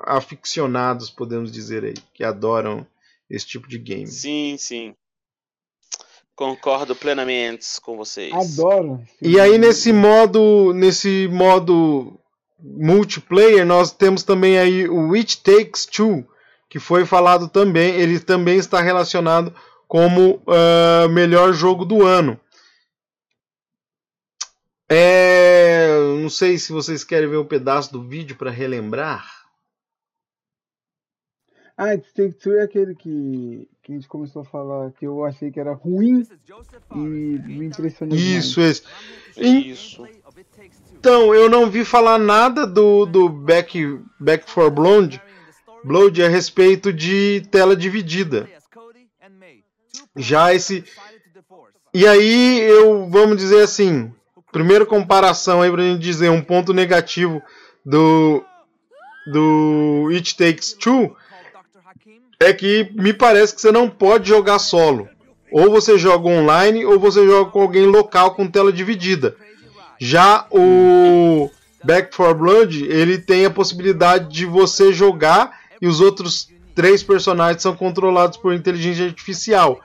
aficionados, podemos dizer aí, que adoram esse tipo de game. Sim, sim. Concordo plenamente com vocês. Adoro. E aí nesse modo, nesse modo multiplayer, nós temos também aí o It Takes Two, que foi falado também, ele também está relacionado como uh, melhor jogo do ano. É, não sei se vocês querem ver um pedaço do vídeo para relembrar. Ah, It Take Two é aquele que, que a gente começou a falar que eu achei que era ruim e me impressionou. Isso, demais. esse. Isso. Então, eu não vi falar nada do, do Back, Back for Blonde, Blood a respeito de tela dividida. Já esse. E aí, eu vamos dizer assim, primeira comparação aí pra gente dizer um ponto negativo do do It Takes Two é que me parece que você não pode jogar solo. Ou você joga online ou você joga com alguém local com tela dividida. Já o Back 4 Blood, ele tem a possibilidade de você jogar e os outros três personagens são controlados por inteligência artificial.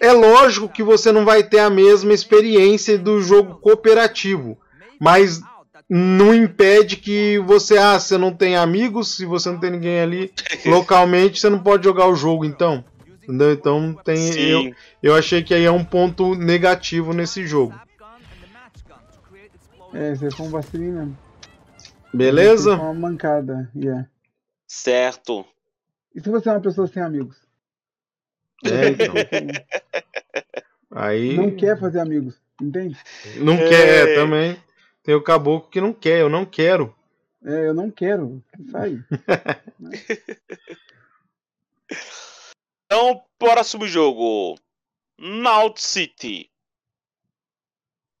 É lógico que você não vai ter a mesma experiência do jogo cooperativo, mas não impede que você, ah, você não tem amigos, se você não tem ninguém ali localmente, você não pode jogar o jogo, então. Entendeu? Então tem, eu, Sim. eu achei que aí é um ponto negativo nesse jogo. É, você foi um vacilinho mesmo. Beleza? Uma mancada, yeah. Certo. E se você é uma pessoa sem amigos? É, então. Aí Não quer fazer amigos, entende? não É. quer também. Tem o caboclo que não quer, eu não quero. É, eu não quero. Sai. Então, próximo jogo. Naut City.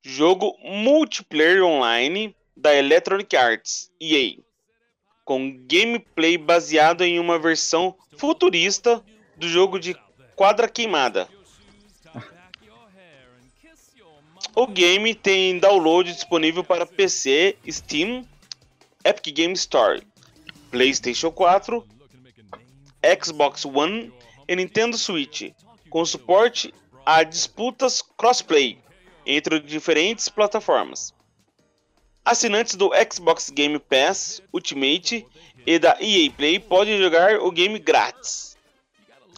Jogo multiplayer online da Electronic Arts, EA. Com gameplay baseado em uma versão futurista do jogo de quadra queimada. O game tem download disponível para PC, Steam, Epic Game Store, PlayStation 4, Xbox One e Nintendo Switch, com suporte a disputas crossplay entre diferentes plataformas. Assinantes do Xbox Game Pass Ultimate e da EA Play podem jogar o game grátis.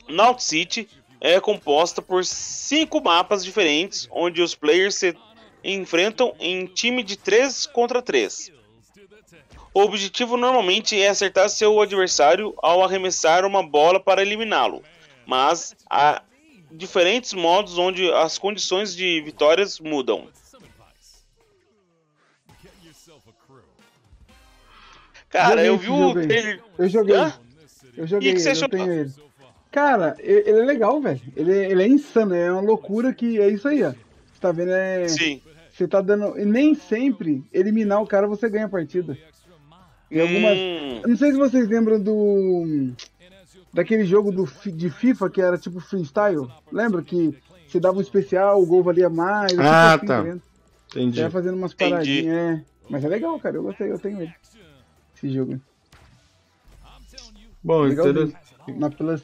Naut City é composta por cinco mapas diferentes, onde os players se enfrentam em time de 3 contra 3. O objetivo normalmente é acertar seu adversário ao arremessar uma bola para eliminá-lo, mas há diferentes modos onde as condições de vitórias mudam. Cara, Joguei eu vi o trailer. Eu joguei. Hã? Eu joguei E que você achou? tenho ele. Cara, e- ele é legal, velho. Ele, é- ele é insano, é uma loucura que é isso aí, ó. Você tá vendo? É, Sim. você tá dando. E nem sempre eliminar o cara você ganha a partida. Em algumas. Hum, Eu não sei se vocês lembram do. Daquele jogo do, de FIFA que era tipo freestyle. Lembra que você dava um especial, o gol valia mais. tipo Ah, assim, tá. vendo? Entendi. Você ia fazendo umas paradinhas. É. Mas é legal, cara. Eu gostei, eu tenho ele. Esse jogo. Bom, interessante. Na Plus.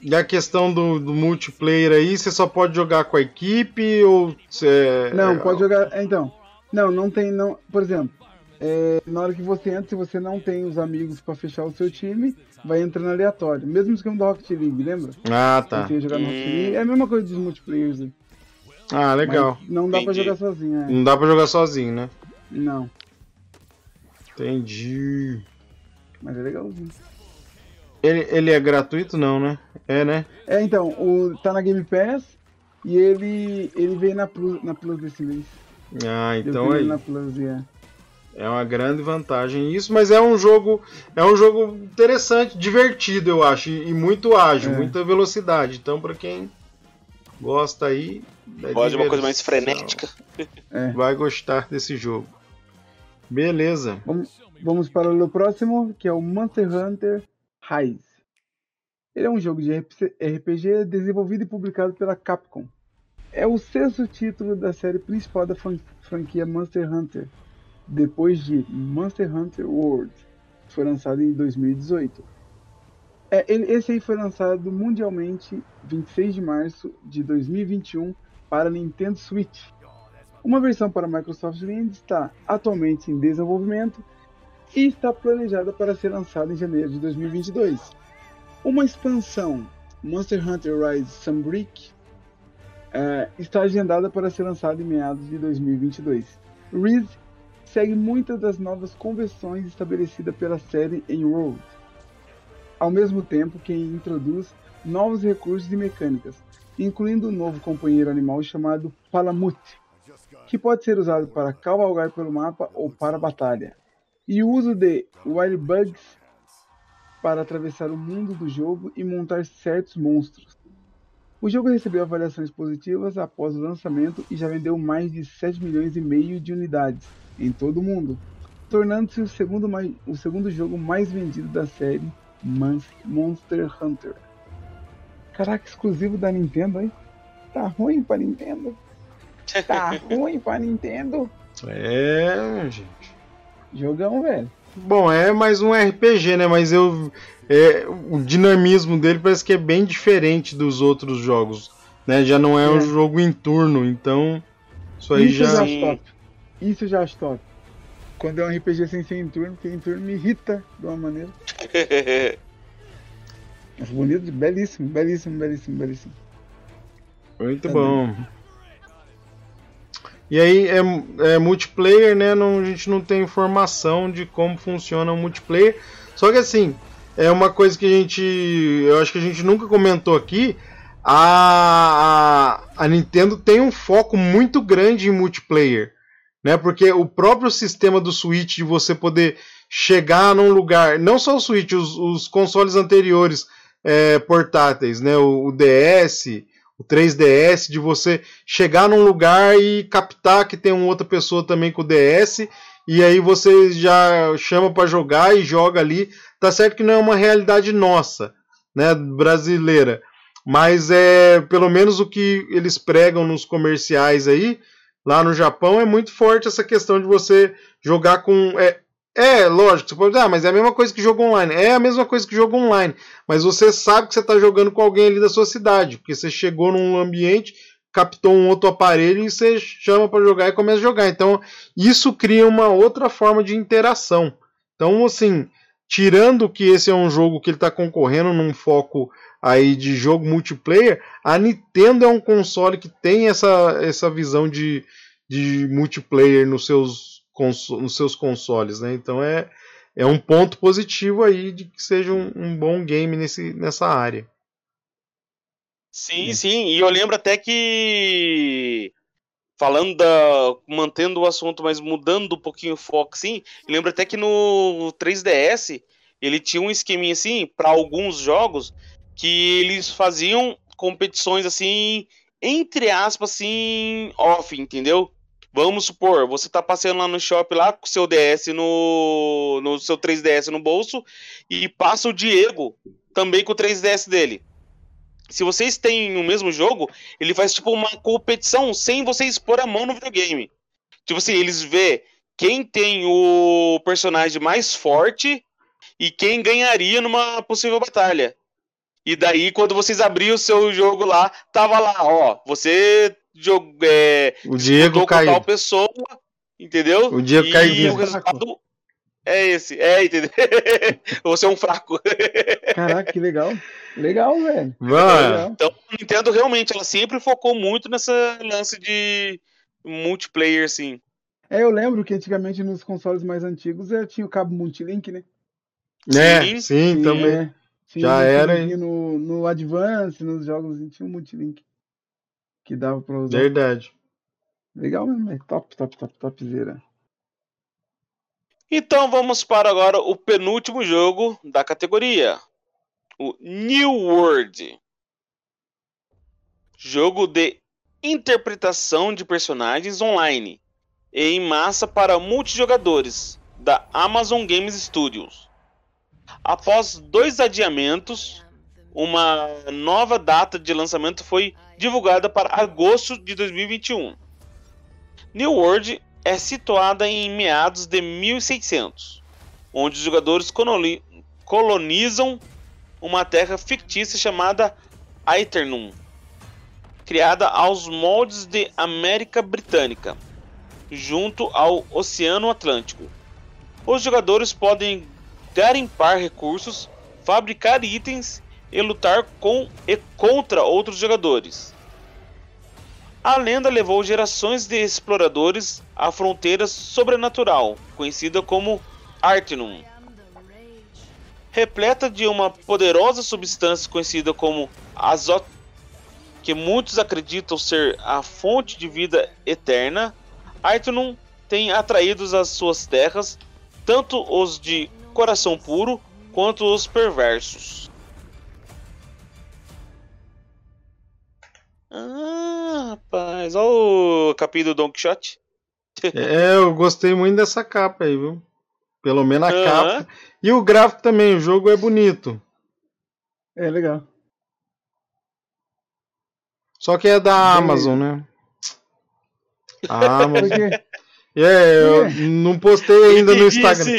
E a questão do, do multiplayer aí, você só pode jogar com a equipe ou você. Não, pode jogar. é, Então, não, não tem, não. Por exemplo, é, na hora que você entra, se você não tem os amigos pra fechar o seu time, vai entrando aleatório. Mesmo esquema do Rocket League, lembra? Ah, tá. Você jogar no Rocket Hum. League. É a mesma coisa dos multiplayers. aí. Ah, legal. Mas não dá pra Entendi. jogar sozinho, é. Não dá pra jogar sozinho, né? Não, Entendi. mas é legalzinho. Ele, ele é gratuito, não, né? É, né? É, então, o, tá na Game Pass e ele, ele veio na Plus, na Plus desse mês. Ah, então ele na Plus, é. É uma grande vantagem isso, mas é um jogo, é um jogo interessante, divertido, eu acho, e e muito ágil, É. muita velocidade. Então, pra quem gosta aí, da pode uma coisa mais frenética. é. vai gostar desse jogo. Beleza. Vamos, vamos para o próximo, que é o Monster Hunter Rise. Ele é um jogo de RPG desenvolvido e publicado pela Capcom. É o sexto título da série principal da franquia Monster Hunter, depois de Monster Hunter World, que foi lançado em 2018. É, ele, esse aí foi lançado mundialmente 26 de março de 2021 para Nintendo Switch. Uma versão para Microsoft Windows está atualmente em desenvolvimento e está planejada para ser lançada em janeiro de 2022. Uma expansão, Monster Hunter Rise Sunbreak, é, está agendada para ser lançada em meados de 2022. Rise segue muitas das novas convenções estabelecidas pela série em World ao mesmo tempo que introduz novos recursos e mecânicas, incluindo um novo companheiro animal chamado Palamute, que pode ser usado para cavalgar pelo mapa ou para batalha, e o uso de Wild Bugs para atravessar o mundo do jogo e montar certos monstros. O jogo recebeu avaliações positivas após o lançamento e já vendeu mais de 7 milhões e meio de unidades em todo o mundo, tornando-se o segundo, mais, o segundo jogo mais vendido da série Monster Hunter. Caraca, exclusivo da Nintendo, hein? Tá ruim pra Nintendo? Tá ruim pra Nintendo? É, gente. Jogão, velho. Bom, é mais um RPG, né? Mas eu. É, o dinamismo dele parece que é bem diferente dos outros jogos. Né? Já não é, é. um jogo em turno, então. Isso aí isso já. já acho top. Isso já acho top. Quando é um RPG sem ser em turno, porque em turno me irrita de uma maneira. Mas bonito, belíssimo, belíssimo, belíssimo, belíssimo. Muito bom. E aí é, é, multiplayer, né? Não, a gente não tem informação de como funciona o multiplayer. Só que assim, é uma coisa que a gente. Eu acho que a gente nunca comentou aqui. A, a, a Nintendo tem um foco muito grande em multiplayer né? Porque o próprio sistema do Switch de você poder chegar num lugar, não só o Switch, os, os consoles anteriores é, portáteis, né? O, o, DS, o 3DS, de você chegar num lugar e captar que tem uma outra pessoa também com o DS e aí você já chama para jogar e joga ali. Tá certo que não é uma realidade nossa, né, brasileira, mas é pelo menos o que eles pregam nos comerciais aí lá no Japão é muito forte essa questão de você jogar com. É, é lógico, você pode dizer, ah, mas é a mesma coisa que jogo online. É a mesma coisa que jogo online. Mas você sabe que você está jogando com alguém ali da sua cidade, porque você chegou num ambiente, captou um outro aparelho e você chama para jogar e começa a jogar. Então, isso cria uma outra forma de interação. Então, assim, tirando que esse é um jogo que ele está concorrendo num foco aí de jogo multiplayer, a Nintendo é um console que tem essa, essa visão de, de multiplayer nos seus, nos seus consoles, né? Então é, é um ponto positivo aí de que seja um, um bom game nesse, nessa área. Sim, sim, e eu lembro até que falando da. mantendo o assunto, mas mudando um pouquinho o foco, sim. Eu lembro até que no 3DS ele tinha um esqueminha assim, para alguns jogos, que eles faziam competições assim, entre aspas, assim, off, entendeu? Vamos supor, você tá passeando lá no shopping lá com seu DS no, no seu 3DS no bolso e passa o Diego também com o 3DS dele. Se vocês têm o mesmo jogo, ele faz tipo uma competição sem você expor a mão no videogame. Tipo assim, eles vê quem tem o personagem mais forte e quem ganharia numa possível batalha. E daí, quando vocês abriam o seu jogo lá, tava lá, ó, você jogou, é, o Diego caiu. tal pessoa, entendeu? O Diego caiu. o resultado é esse, é, entendeu? você é um fraco. Caraca, que legal. Legal, velho. Mano. Então, a Nintendo realmente, ela sempre focou muito nessa lance de multiplayer, assim. É, eu lembro que antigamente nos consoles mais antigos já tinha o cabo multilink, né? É, sim, sim também. É. Sim, Já era. No, no Advance, nos jogos, tinha um multilink que dava pra usar. Verdade. Legal mesmo, é top, top, top, topzera. Então vamos para agora o penúltimo jogo da categoria. O New World. Jogo de interpretação de personagens online e em massa para multijogadores da Amazon Games Studios. Após dois adiamentos, uma nova data de lançamento foi divulgada para agosto de 2021. New World é situada em meados de 1600, onde os jogadores colonizam uma terra fictícia chamada Aeternum, criada aos moldes de América Britânica, junto ao Oceano Atlântico. Os jogadores podem garimpar recursos, fabricar itens e lutar com e contra outros jogadores. A lenda levou gerações de exploradores à fronteira sobrenatural, conhecida como Artenum. Repleta de uma poderosa substância conhecida como azot, que muitos acreditam ser a fonte de vida eterna, Artenum tem atraído às suas terras tanto os de coração puro quanto os perversos. Ah, rapaz, olha o capítulo do Don Quixote. É, eu gostei muito dessa capa aí, viu? Pelo menos a uhum. capa. E o gráfico também, o jogo é bonito. É legal. Só que é da Amazon, né? A Amazon. É, eu não postei ainda no Instagram.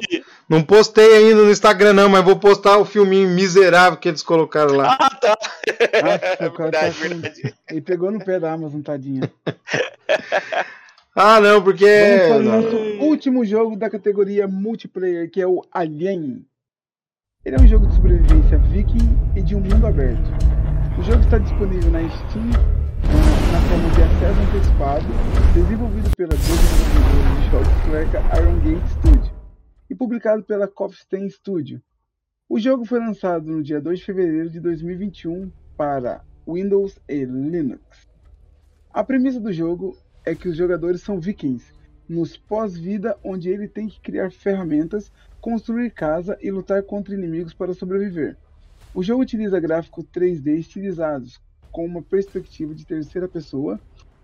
Não postei ainda no Instagram, não, mas vou postar o filminho miserável que eles colocaram lá. Ah, tá. Nossa, é verdade, tá verdade. Ele pegou no pé da Amazon, tadinha. ah, não, porque. Vamos para o nosso último jogo da categoria multiplayer, que é o Alien. Ele é um jogo de sobrevivência viking e de um mundo aberto. O jogo está disponível na Steam na forma de acesso antecipado, desenvolvido pela desenvolvedora de jogos sueca Iron Gate Studio e publicado pela Kofstein Studio. O jogo foi lançado no dia 2 de fevereiro de 2021 para Windows e Linux. A premissa do jogo é que os jogadores são vikings, nos pós-vida onde ele tem que criar ferramentas, construir casa e lutar contra inimigos para sobreviver. O jogo utiliza gráficos 3D estilizados, com uma perspectiva de terceira pessoa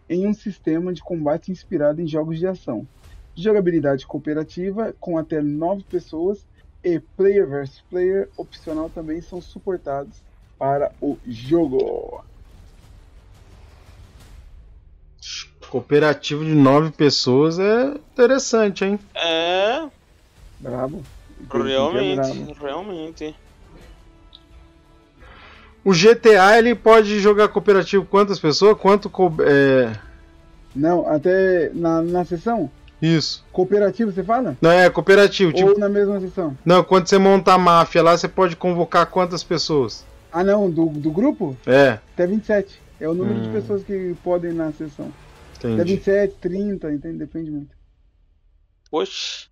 em um sistema de combate inspirado em jogos de ação. Jogabilidade cooperativa com até 9 pessoas e player versus player opcional também são suportados para o jogo. Cooperativo de 9 pessoas é interessante, hein? É. Brabo. Realmente, realmente. O GTA ele pode jogar cooperativo quantas pessoas? Quanto é... Não, até na, na sessão? Isso. Cooperativo você fala? Não, é cooperativo. Ou tipo... na mesma sessão? Não, quando você monta a máfia lá, você pode convocar quantas pessoas? Ah não, do, do grupo? É. Até 27. É o número hum. de pessoas que podem ir na sessão. Entendi. Até 27, 30, entende? Depende muito. Poxa.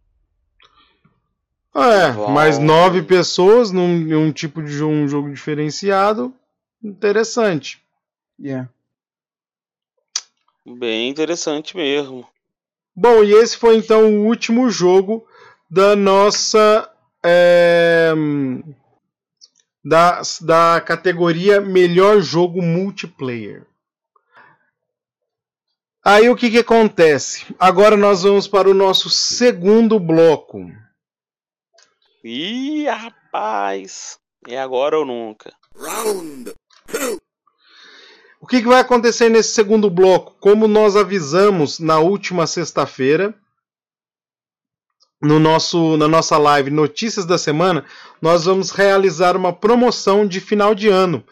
É, mais nove pessoas num, num tipo de jogo, um jogo diferenciado. Interessante. Yeah. Bem interessante mesmo. Bom, e esse foi então o último jogo da nossa. É, da, da categoria Melhor Jogo Multiplayer. Aí o que, que acontece? Agora nós vamos para o nosso segundo bloco. Ih, rapaz! É agora ou nunca. Round O que, que vai acontecer nesse segundo bloco? Como nós avisamos na última sexta-feira, no nosso, na nossa live Notícias da Semana, nós vamos realizar uma promoção de final de ano.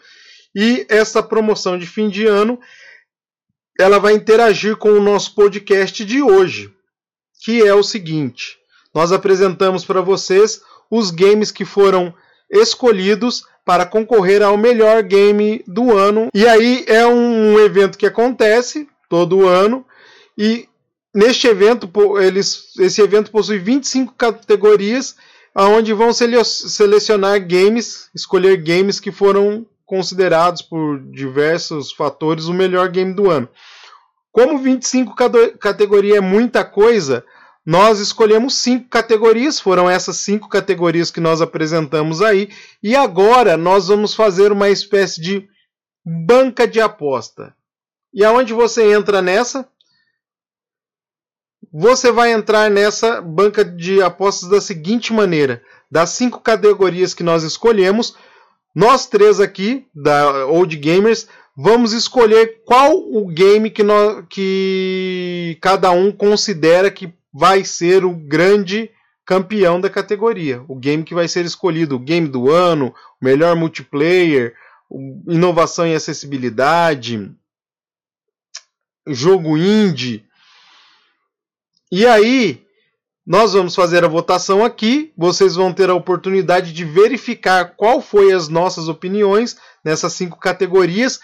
E essa promoção de fim de ano, ela vai interagir com o nosso podcast de hoje, que é o seguinte: nós apresentamos para vocês os games que foram escolhidos para concorrer ao melhor game do ano. E aí é um evento que acontece todo ano e neste evento eles, esse evento possui 25 categorias aonde vão selecionar games, escolher games que foram considerados por diversos fatores o melhor game do ano. Como 25 categoria é muita coisa, nós escolhemos cinco categorias, foram essas cinco categorias que nós apresentamos aí, e agora nós vamos fazer uma espécie de banca de aposta. E aonde você entra nessa? Você vai entrar nessa banca de apostas da seguinte maneira: das cinco categorias que nós escolhemos, nós três aqui, da Old Gamers, vamos escolher qual o game que, nós, que cada um considera que vai ser o grande campeão da categoria. O game que vai ser escolhido, o game do ano, o melhor multiplayer, inovação e acessibilidade, jogo indie. E aí, nós vamos fazer a votação aqui. Vocês vão ter a oportunidade de verificar qual foi as nossas opiniões nessas cinco categorias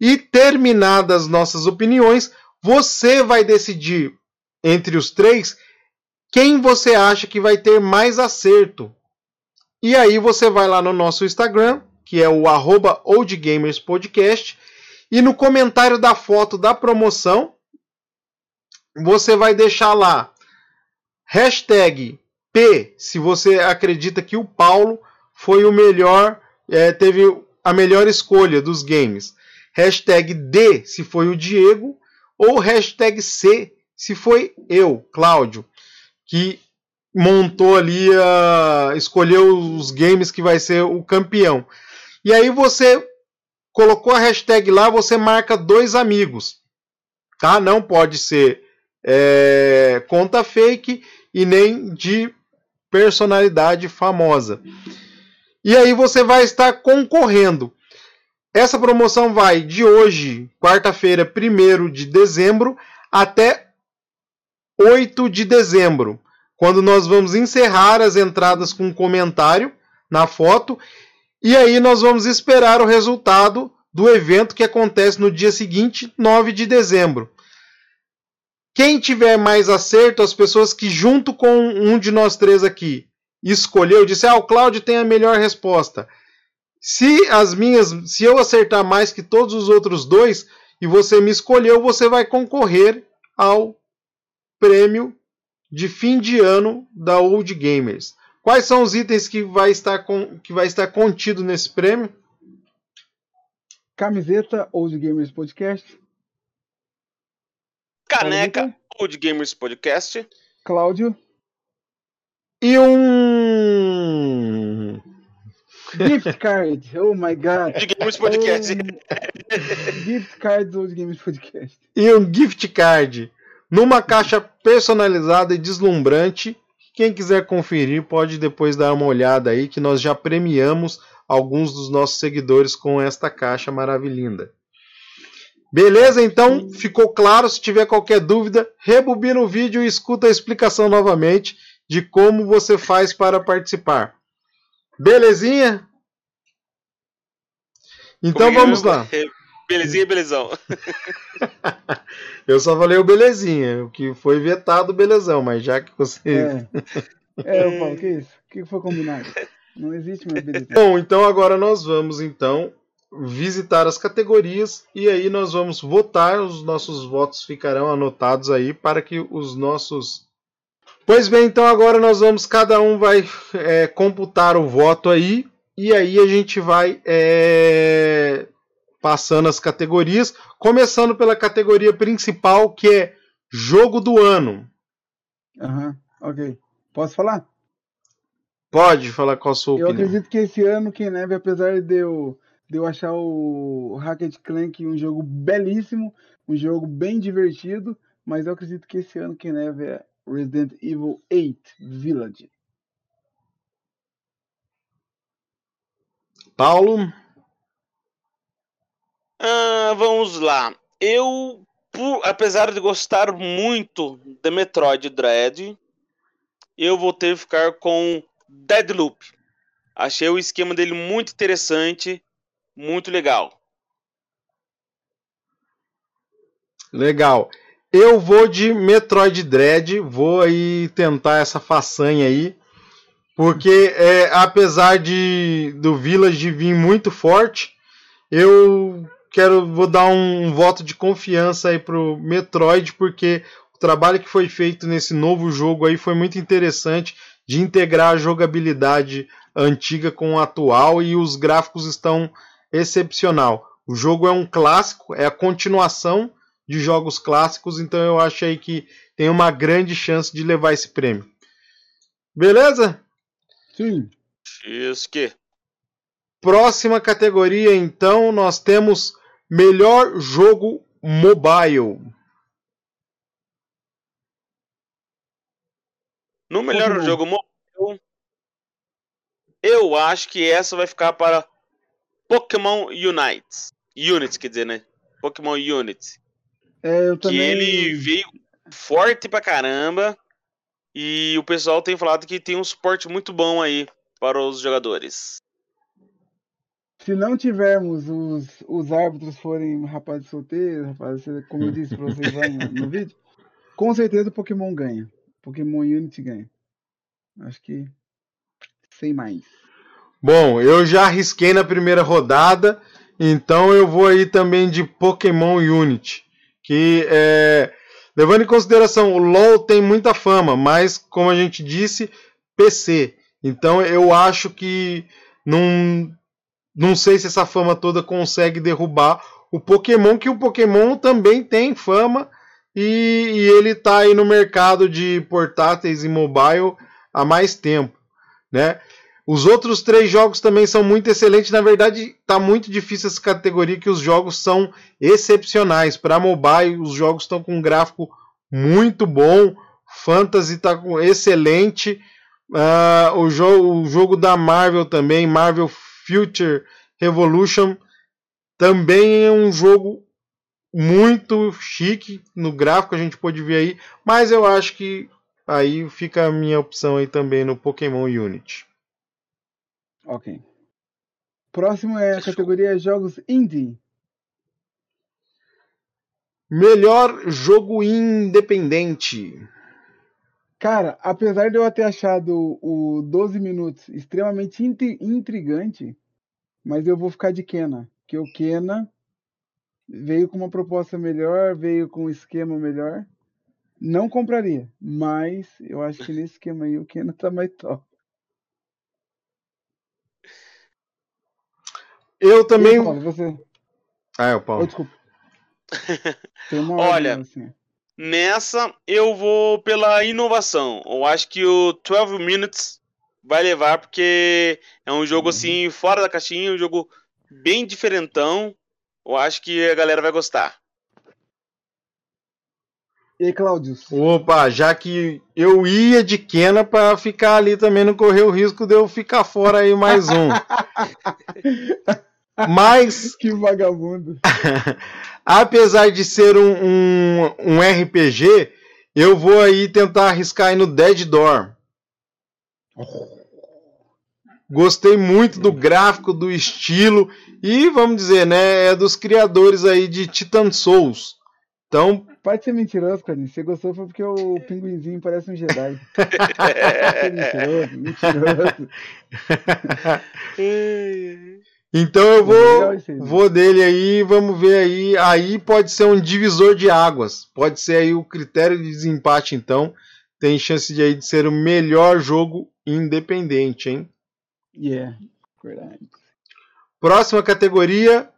e terminadas nossas opiniões, você vai decidir entre os três quem você acha que vai ter mais acerto. E aí você vai lá no nosso Instagram, que é o arroba oldgamerspodcast, e no comentário da foto da promoção, você vai deixar lá hashtag P, se você acredita que o Paulo foi o melhor, é, teve a melhor escolha dos games. Hashtag D, se foi o Diego, ou hashtag C, se foi eu, Cláudio, que montou ali, uh, escolheu os games que vai ser o campeão. E aí você colocou a hashtag lá, você marca dois amigos, tá? Não pode ser é, conta fake e nem de personalidade famosa. E aí você vai estar concorrendo. Essa promoção vai de hoje, quarta-feira, 1 de dezembro, até 8 de dezembro, quando nós vamos encerrar as entradas com um comentário na foto, e aí nós vamos esperar o resultado do evento que acontece no dia seguinte, 9 de dezembro. Quem tiver mais acerto, as pessoas que junto com um de nós três aqui escolheu, disse: "Ah, o Cláudio tem a melhor resposta". Se as minhas, se eu acertar mais que todos os outros dois e você me escolheu, você vai concorrer ao prêmio de fim de ano da Old Gamers. Quais são os itens que vai estar, com, que vai estar contido nesse prêmio? Camiseta Old Gamers Podcast. Caneca Old Gamers Podcast. Cláudio. E um. Gift card. Oh my god. Old Gamers Podcast. Oh, gift card do Old Gamers Podcast. E um gift card numa caixa personalizada e deslumbrante. Quem quiser conferir pode depois dar uma olhada aí que nós já premiamos alguns dos nossos seguidores com esta caixa maravilhosa. Beleza? Então ficou claro. Se tiver qualquer dúvida, rebobina o vídeo e escuta a explicação novamente de como você faz para participar. Belezinha? Então Comigo, vamos lá. Belezinha, belezão. Eu só falei o belezinha, o que foi vetado, belezão, mas já que você. É, é eu falo, que isso? O que foi combinado? Não existe mais beleza. Bom, então agora nós vamos então visitar as categorias e aí nós vamos votar. Os nossos votos ficarão anotados aí para que os nossos. Pois bem, então agora nós vamos, cada um vai é, computar o voto aí e aí a gente vai é, passando as categorias, começando pela categoria principal que é jogo do ano. Aham, ok. Posso falar? Pode falar qual a sua Eu opinião. acredito que esse ano, quem neve, apesar de eu, de eu achar o Hackett Clank um jogo belíssimo, um jogo bem divertido, mas eu acredito que esse ano quem neve é Resident Evil 8 Village. Paulo, Ah, vamos lá. Eu, por- apesar de gostar muito de Metroid Dread, eu vou ter que ficar com Deadloop. Achei o esquema dele muito interessante, muito legal. legal. Eu vou de Metroid Dread, vou aí tentar essa façanha aí, porque é, apesar de do Village vir muito forte, eu quero vou dar um, voto de confiança aí pro Metroid, porque o trabalho que foi feito nesse novo jogo aí foi muito interessante de integrar a jogabilidade antiga com a atual e os gráficos estão excepcional. O jogo é um clássico, é a continuação de jogos clássicos, então eu acho aí que tem uma grande chance de levar esse prêmio. Beleza? Sim. Isso que. Próxima categoria, então, nós temos melhor jogo mobile. No melhor Pokémon. jogo mobile, eu acho que essa vai ficar para Pokémon Unite. Unity, quer dizer, né? Pokémon Unity. É, eu Que também. ele veio forte pra caramba. E o pessoal tem falado que tem um suporte muito bom aí para os jogadores. Se não tivermos os, os árbitros forem rapazes solteiros, rapazes, como eu disse pra vocês lá no, no vídeo, com certeza o Pokémon ganha. Pokémon Unity ganha. Acho que. Sem mais. Bom, eu já arrisquei na primeira rodada, então eu vou aí também de Pokémon Unity. Que é, levando em consideração, o LoL tem muita fama, mas como a gente disse, PC. Então eu acho que não, não sei se essa fama toda consegue derrubar o Pokémon, que o Pokémon também tem fama e, e ele está aí no mercado de portáteis e mobile há mais tempo, né? Os outros três jogos também são muito excelentes. Na verdade, está muito difícil essa categoria que os jogos são excepcionais. Para mobile, os jogos estão com um gráfico muito bom. Fantasy está excelente. Uh, o, jogo, o jogo da Marvel também, Marvel Future Revolution, também é um jogo muito chique no gráfico, a gente pode ver aí. Mas eu acho que aí fica a minha opção aí também no Pokémon Unity. Ok. Próximo é a categoria Jogos Indie. Melhor jogo independente. Cara, apesar de eu ter achado o 12 minutos extremamente intri- intrigante, mas eu vou ficar de Kena. Porque o Kena veio com uma proposta melhor, veio com um esquema melhor. Não compraria, mas eu acho que nesse esquema aí o Kena tá mais top. Eu também. E, Paulo, você. Ah, é o Oh, Paulo. desculpa. Tem uma Olha, assim. Nessa, eu vou pela inovação. Eu acho que o 12 Minutes vai levar, porque é um jogo assim, fora da caixinha, um jogo bem diferentão. Eu acho que a galera vai gostar. E aí, Claudius? Opa, já que eu ia de Kena para ficar ali também, não correr o risco de eu ficar fora aí mais um. Mas, Que vagabundo. apesar de ser um, um, um RPG, eu vou aí tentar arriscar aí no Dead Door. Gostei muito do gráfico, do estilo e vamos dizer, né, é dos criadores aí de Titan Souls. Então, Para de ser mentiroso, cara. Você gostou foi porque o pinguinzinho parece um Jedi. Você mentiroso, mentiroso. Então eu vou, né? vou dele aí, vamos ver aí. Aí pode ser um divisor de águas. Pode ser aí o critério de desempate, então. Tem chance de aí de ser o melhor jogo independente, hein? Yeah, verdade. Próxima categoria: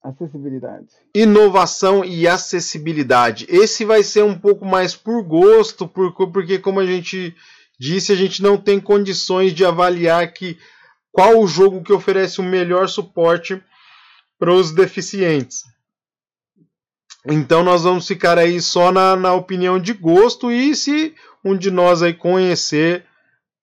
Acessibilidade. inovação e acessibilidade. Esse vai ser um pouco mais por gosto, por, porque como a gente disse, a gente não tem condições de avaliar que qual o jogo que oferece o melhor suporte para os deficientes. Então nós vamos ficar aí só na, na opinião de gosto e se um de nós aí conhecer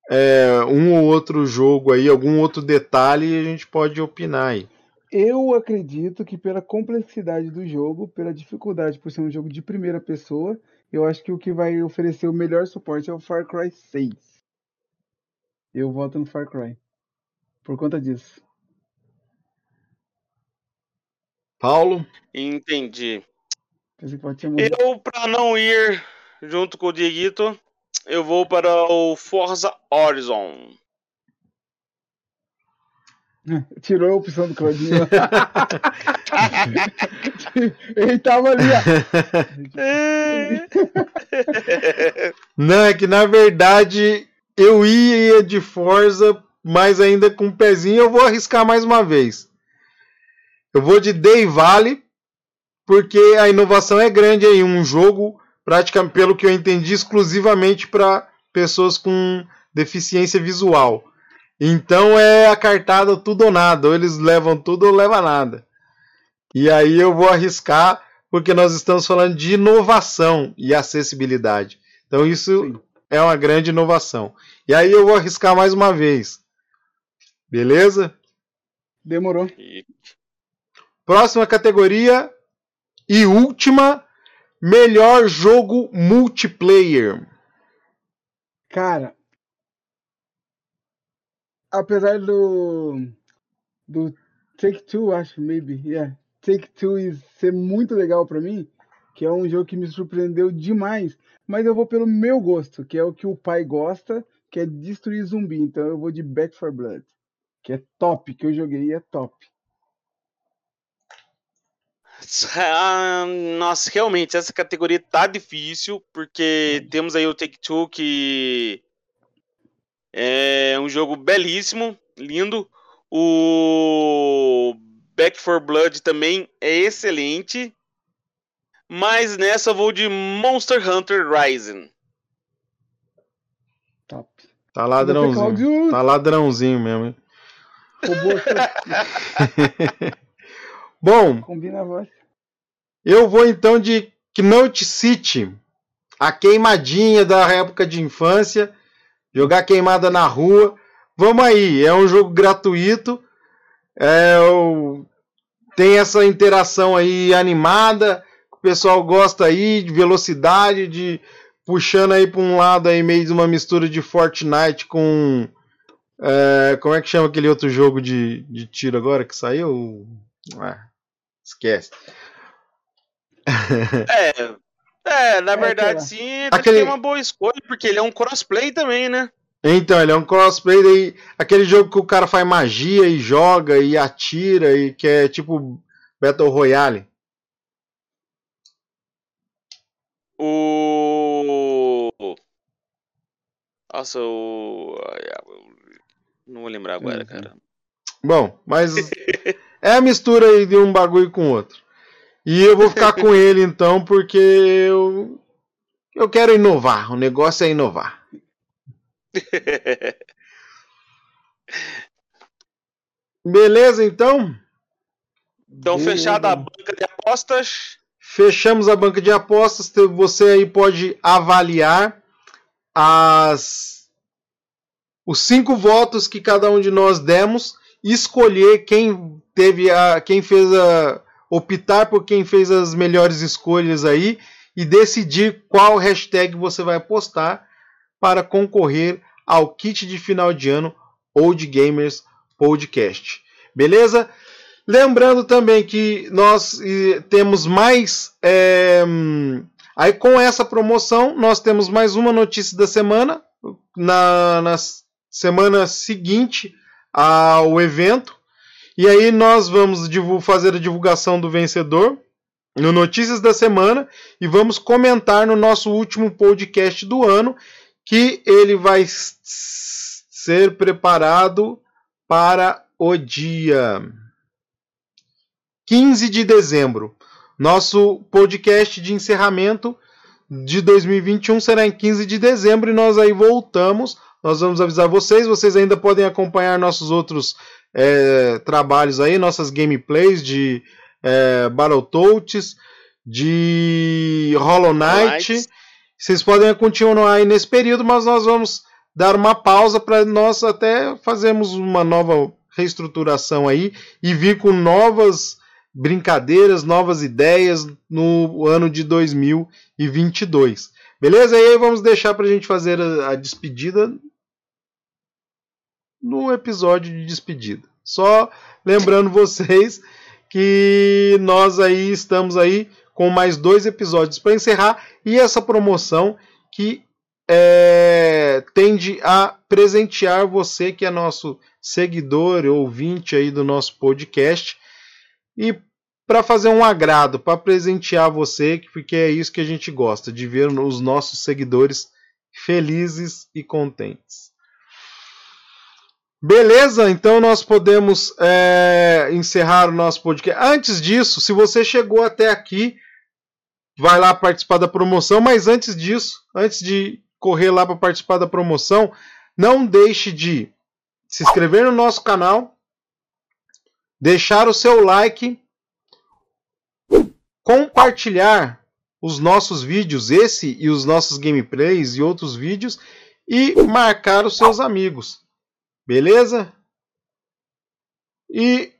é, um ou outro jogo aí, algum outro detalhe, a gente pode opinar aí. Eu acredito que pela complexidade do jogo, pela dificuldade por ser um jogo de primeira pessoa, eu acho que o que vai oferecer o melhor suporte é o Far Cry 6. Eu voto no Far Cry. Por conta disso. Paulo? Entendi. Eu, pra não ir junto com o Dieguito, eu vou para o Forza Horizon. Tirou a opção do Claudinho. Ele tava ali, ó. Não, é que na verdade eu ia de Forza, mas ainda com o pezinho eu vou arriscar mais uma vez. Eu vou de Day Valley, porque a inovação é grande aí, um jogo praticamente, pelo que eu entendi, exclusivamente para pessoas com deficiência visual. Então é a cartada tudo ou nada. Ou eles levam tudo ou leva nada. E aí eu vou arriscar, porque nós estamos falando de inovação e acessibilidade. Então isso Sim. é uma grande inovação. E aí eu vou arriscar mais uma vez. Beleza? Demorou. Próxima categoria e última: melhor jogo multiplayer. Cara, apesar do do Take Two, acho, maybe, yeah, Take Two ser muito legal pra mim, que é um jogo que me surpreendeu demais, mas eu vou pelo meu gosto, que é o que o pai gosta, que é destruir zumbi. Então eu vou de Back 4 Blood, que é top, que eu joguei e é top. Ah, nossa, realmente, essa categoria tá difícil, porque temos aí o Take-Two, que é um jogo belíssimo, lindo. O Back 4 Blood também é excelente. Mas nessa eu vou de Monster Hunter Rising. Top. Tá ladrãozinho. Tá ladrãozinho mesmo. Bom, combina a voz. eu vou então de Knot City. A queimadinha da época de infância. Jogar queimada na rua. Vamos aí, é um jogo gratuito. É, tem essa interação aí animada. O pessoal gosta aí de velocidade, de puxando aí para um lado aí meio de uma mistura de Fortnite com é, como é que chama aquele outro jogo de, de tiro agora que saiu? Ah, esquece. É, é na É verdade, sim, até Aquele- que é uma boa escolha, porque ele é um crossplay também, né? Então, ele é um crossplay daí, aquele jogo que o cara faz magia e joga e atira e que é tipo Battle Royale. O. Nossa, o. Não vou lembrar agora, Uhum. cara. Bom, mas é a mistura aí de um bagulho com outro. E eu vou ficar com ele então, porque eu, eu quero inovar. O negócio é inovar. Beleza, então? Então, Beleza. fechada a banca de apostas. Fechamos a banca de apostas. Você aí pode avaliar as os cinco votos que cada um de nós demos, escolher quem teve a quem fez a optar por quem fez as melhores escolhas aí e decidir qual hashtag você vai postar para concorrer ao kit de final de ano Old Gamers Podcast. Beleza? Lembrando também que nós temos mais. hum, aí com essa promoção, nós temos mais uma notícia da semana. Na, na semana seguinte ao evento. E aí nós vamos fazer a divulgação do vencedor no Notícias da Semana e vamos comentar no nosso último podcast do ano que ele vai ser preparado para o dia 15 de dezembro. Nosso podcast de encerramento de 2021 será em 15 de dezembro e nós aí voltamos. Nós vamos avisar vocês. Vocês ainda podem acompanhar nossos outros é, trabalhos aí, nossas gameplays de é, Battletoads, de Hollow Knight. Lights. Vocês podem continuar aí nesse período, mas nós vamos dar uma pausa para nós até fazermos uma nova reestruturação aí e vir com novas brincadeiras, novas ideias no ano de 2022. Beleza? E aí vamos deixar para a gente fazer a, a despedida no episódio de despedida. Só lembrando vocês que nós aí estamos aí com mais dois episódios para encerrar e essa promoção que é, tende a presentear você que é nosso seguidor, ouvinte aí do nosso podcast e para fazer um agrado, para presentear você, porque é isso que a gente gosta, de ver os nossos seguidores felizes e contentes. Beleza, então nós podemos é, encerrar o nosso podcast. Antes disso, se você chegou até aqui, vai lá participar da promoção. Mas antes disso, antes de correr lá para participar da promoção, não deixe de se inscrever no nosso canal, deixar o seu like, compartilhar os nossos vídeos, esse e os nossos gameplays e outros vídeos, e marcar os seus amigos. Beleza? E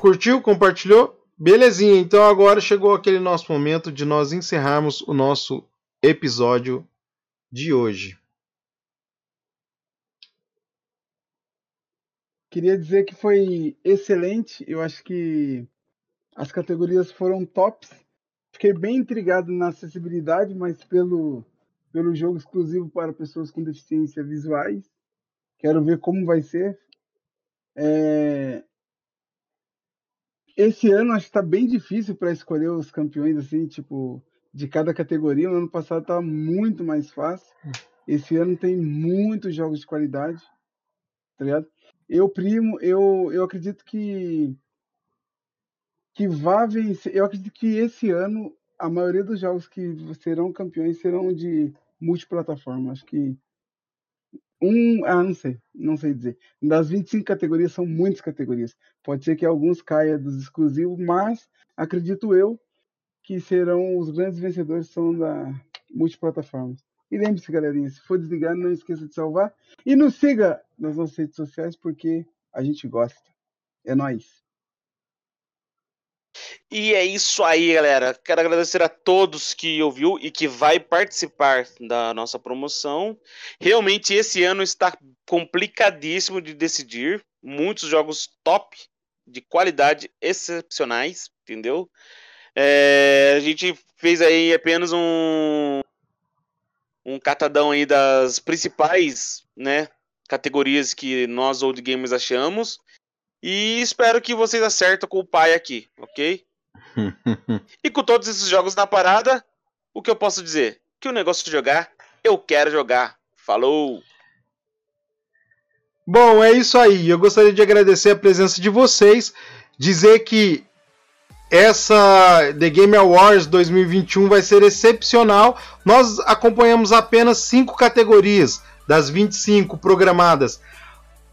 curtiu, compartilhou? Belezinha, então agora chegou aquele nosso momento de nós encerrarmos o nosso episódio de hoje. Queria dizer que foi excelente. Eu acho que as categorias foram tops. Fiquei bem intrigado na acessibilidade, mas pelo, pelo jogo exclusivo para pessoas com deficiência visuais. Quero ver como vai ser. É... Esse ano acho que está bem difícil para escolher os campeões assim, tipo, de cada categoria. No ano passado estava muito mais fácil. Esse ano tem muitos jogos de qualidade, tá ligado? Eu primo, eu, eu acredito que que vá vencer. Eu acredito que esse ano a maioria dos jogos que serão campeões serão de multiplataforma. Acho que um, ah, não sei, não sei dizer. Das 25 categorias, são muitas categorias. Pode ser que alguns caia dos exclusivos, mas acredito eu que serão os grandes vencedores são da multiplataforma. E lembre-se, galerinha, se for desligar, não esqueça de salvar. E nos siga nas nossas redes sociais, porque a gente gosta. É nóis. E é isso aí, galera. Quero agradecer a todos que ouviu e que vai participar da nossa promoção. Realmente esse ano está complicadíssimo de decidir. Muitos jogos top, de qualidade excepcionais, entendeu? É, a gente fez aí apenas um um catadão aí das principais, né, categorias que nós old gamers achamos. E espero que vocês acertem com o pai aqui, ok? e com todos esses jogos na parada, o que eu posso dizer? Que o negócio de jogar, eu quero jogar. Falou! Bom, é isso aí. Eu gostaria de agradecer a presença de vocês, dizer que essa The Game Awards 2021 vai ser excepcional. Nós acompanhamos apenas cinco categorias das 25 programadas.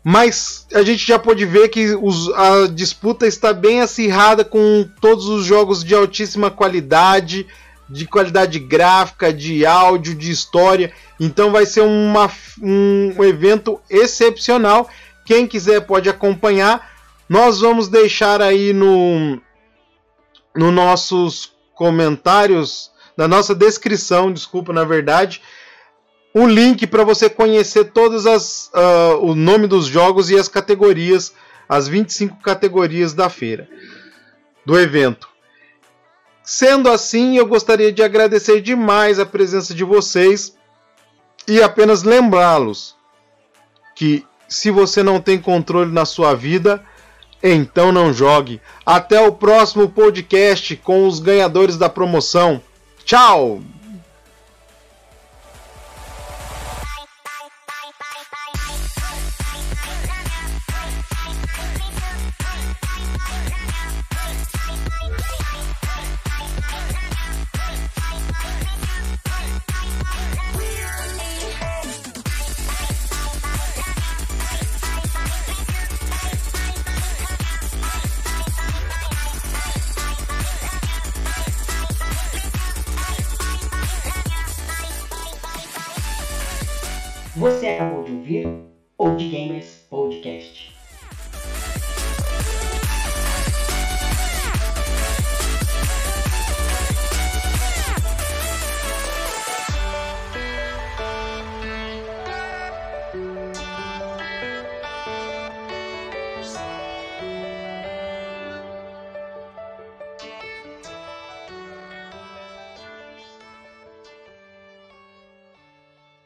Mas a gente já pode ver que os, a disputa está bem acirrada com todos os jogos de altíssima qualidade, de qualidade gráfica, de áudio, de história. Então vai ser uma, um evento excepcional. Quem quiser pode acompanhar. Nós vamos deixar aí no, no nossos comentários, na nossa descrição, desculpa, na verdade, um link para você conhecer todas as uh, o nome dos jogos e as categorias, as 25 categorias da feira, do evento. Sendo assim, eu gostaria de agradecer demais a presença de vocês e apenas lembrá-los que se você não tem controle na sua vida, então não jogue. Até o próximo podcast com os ganhadores da promoção. Tchau! Gamers Podcast.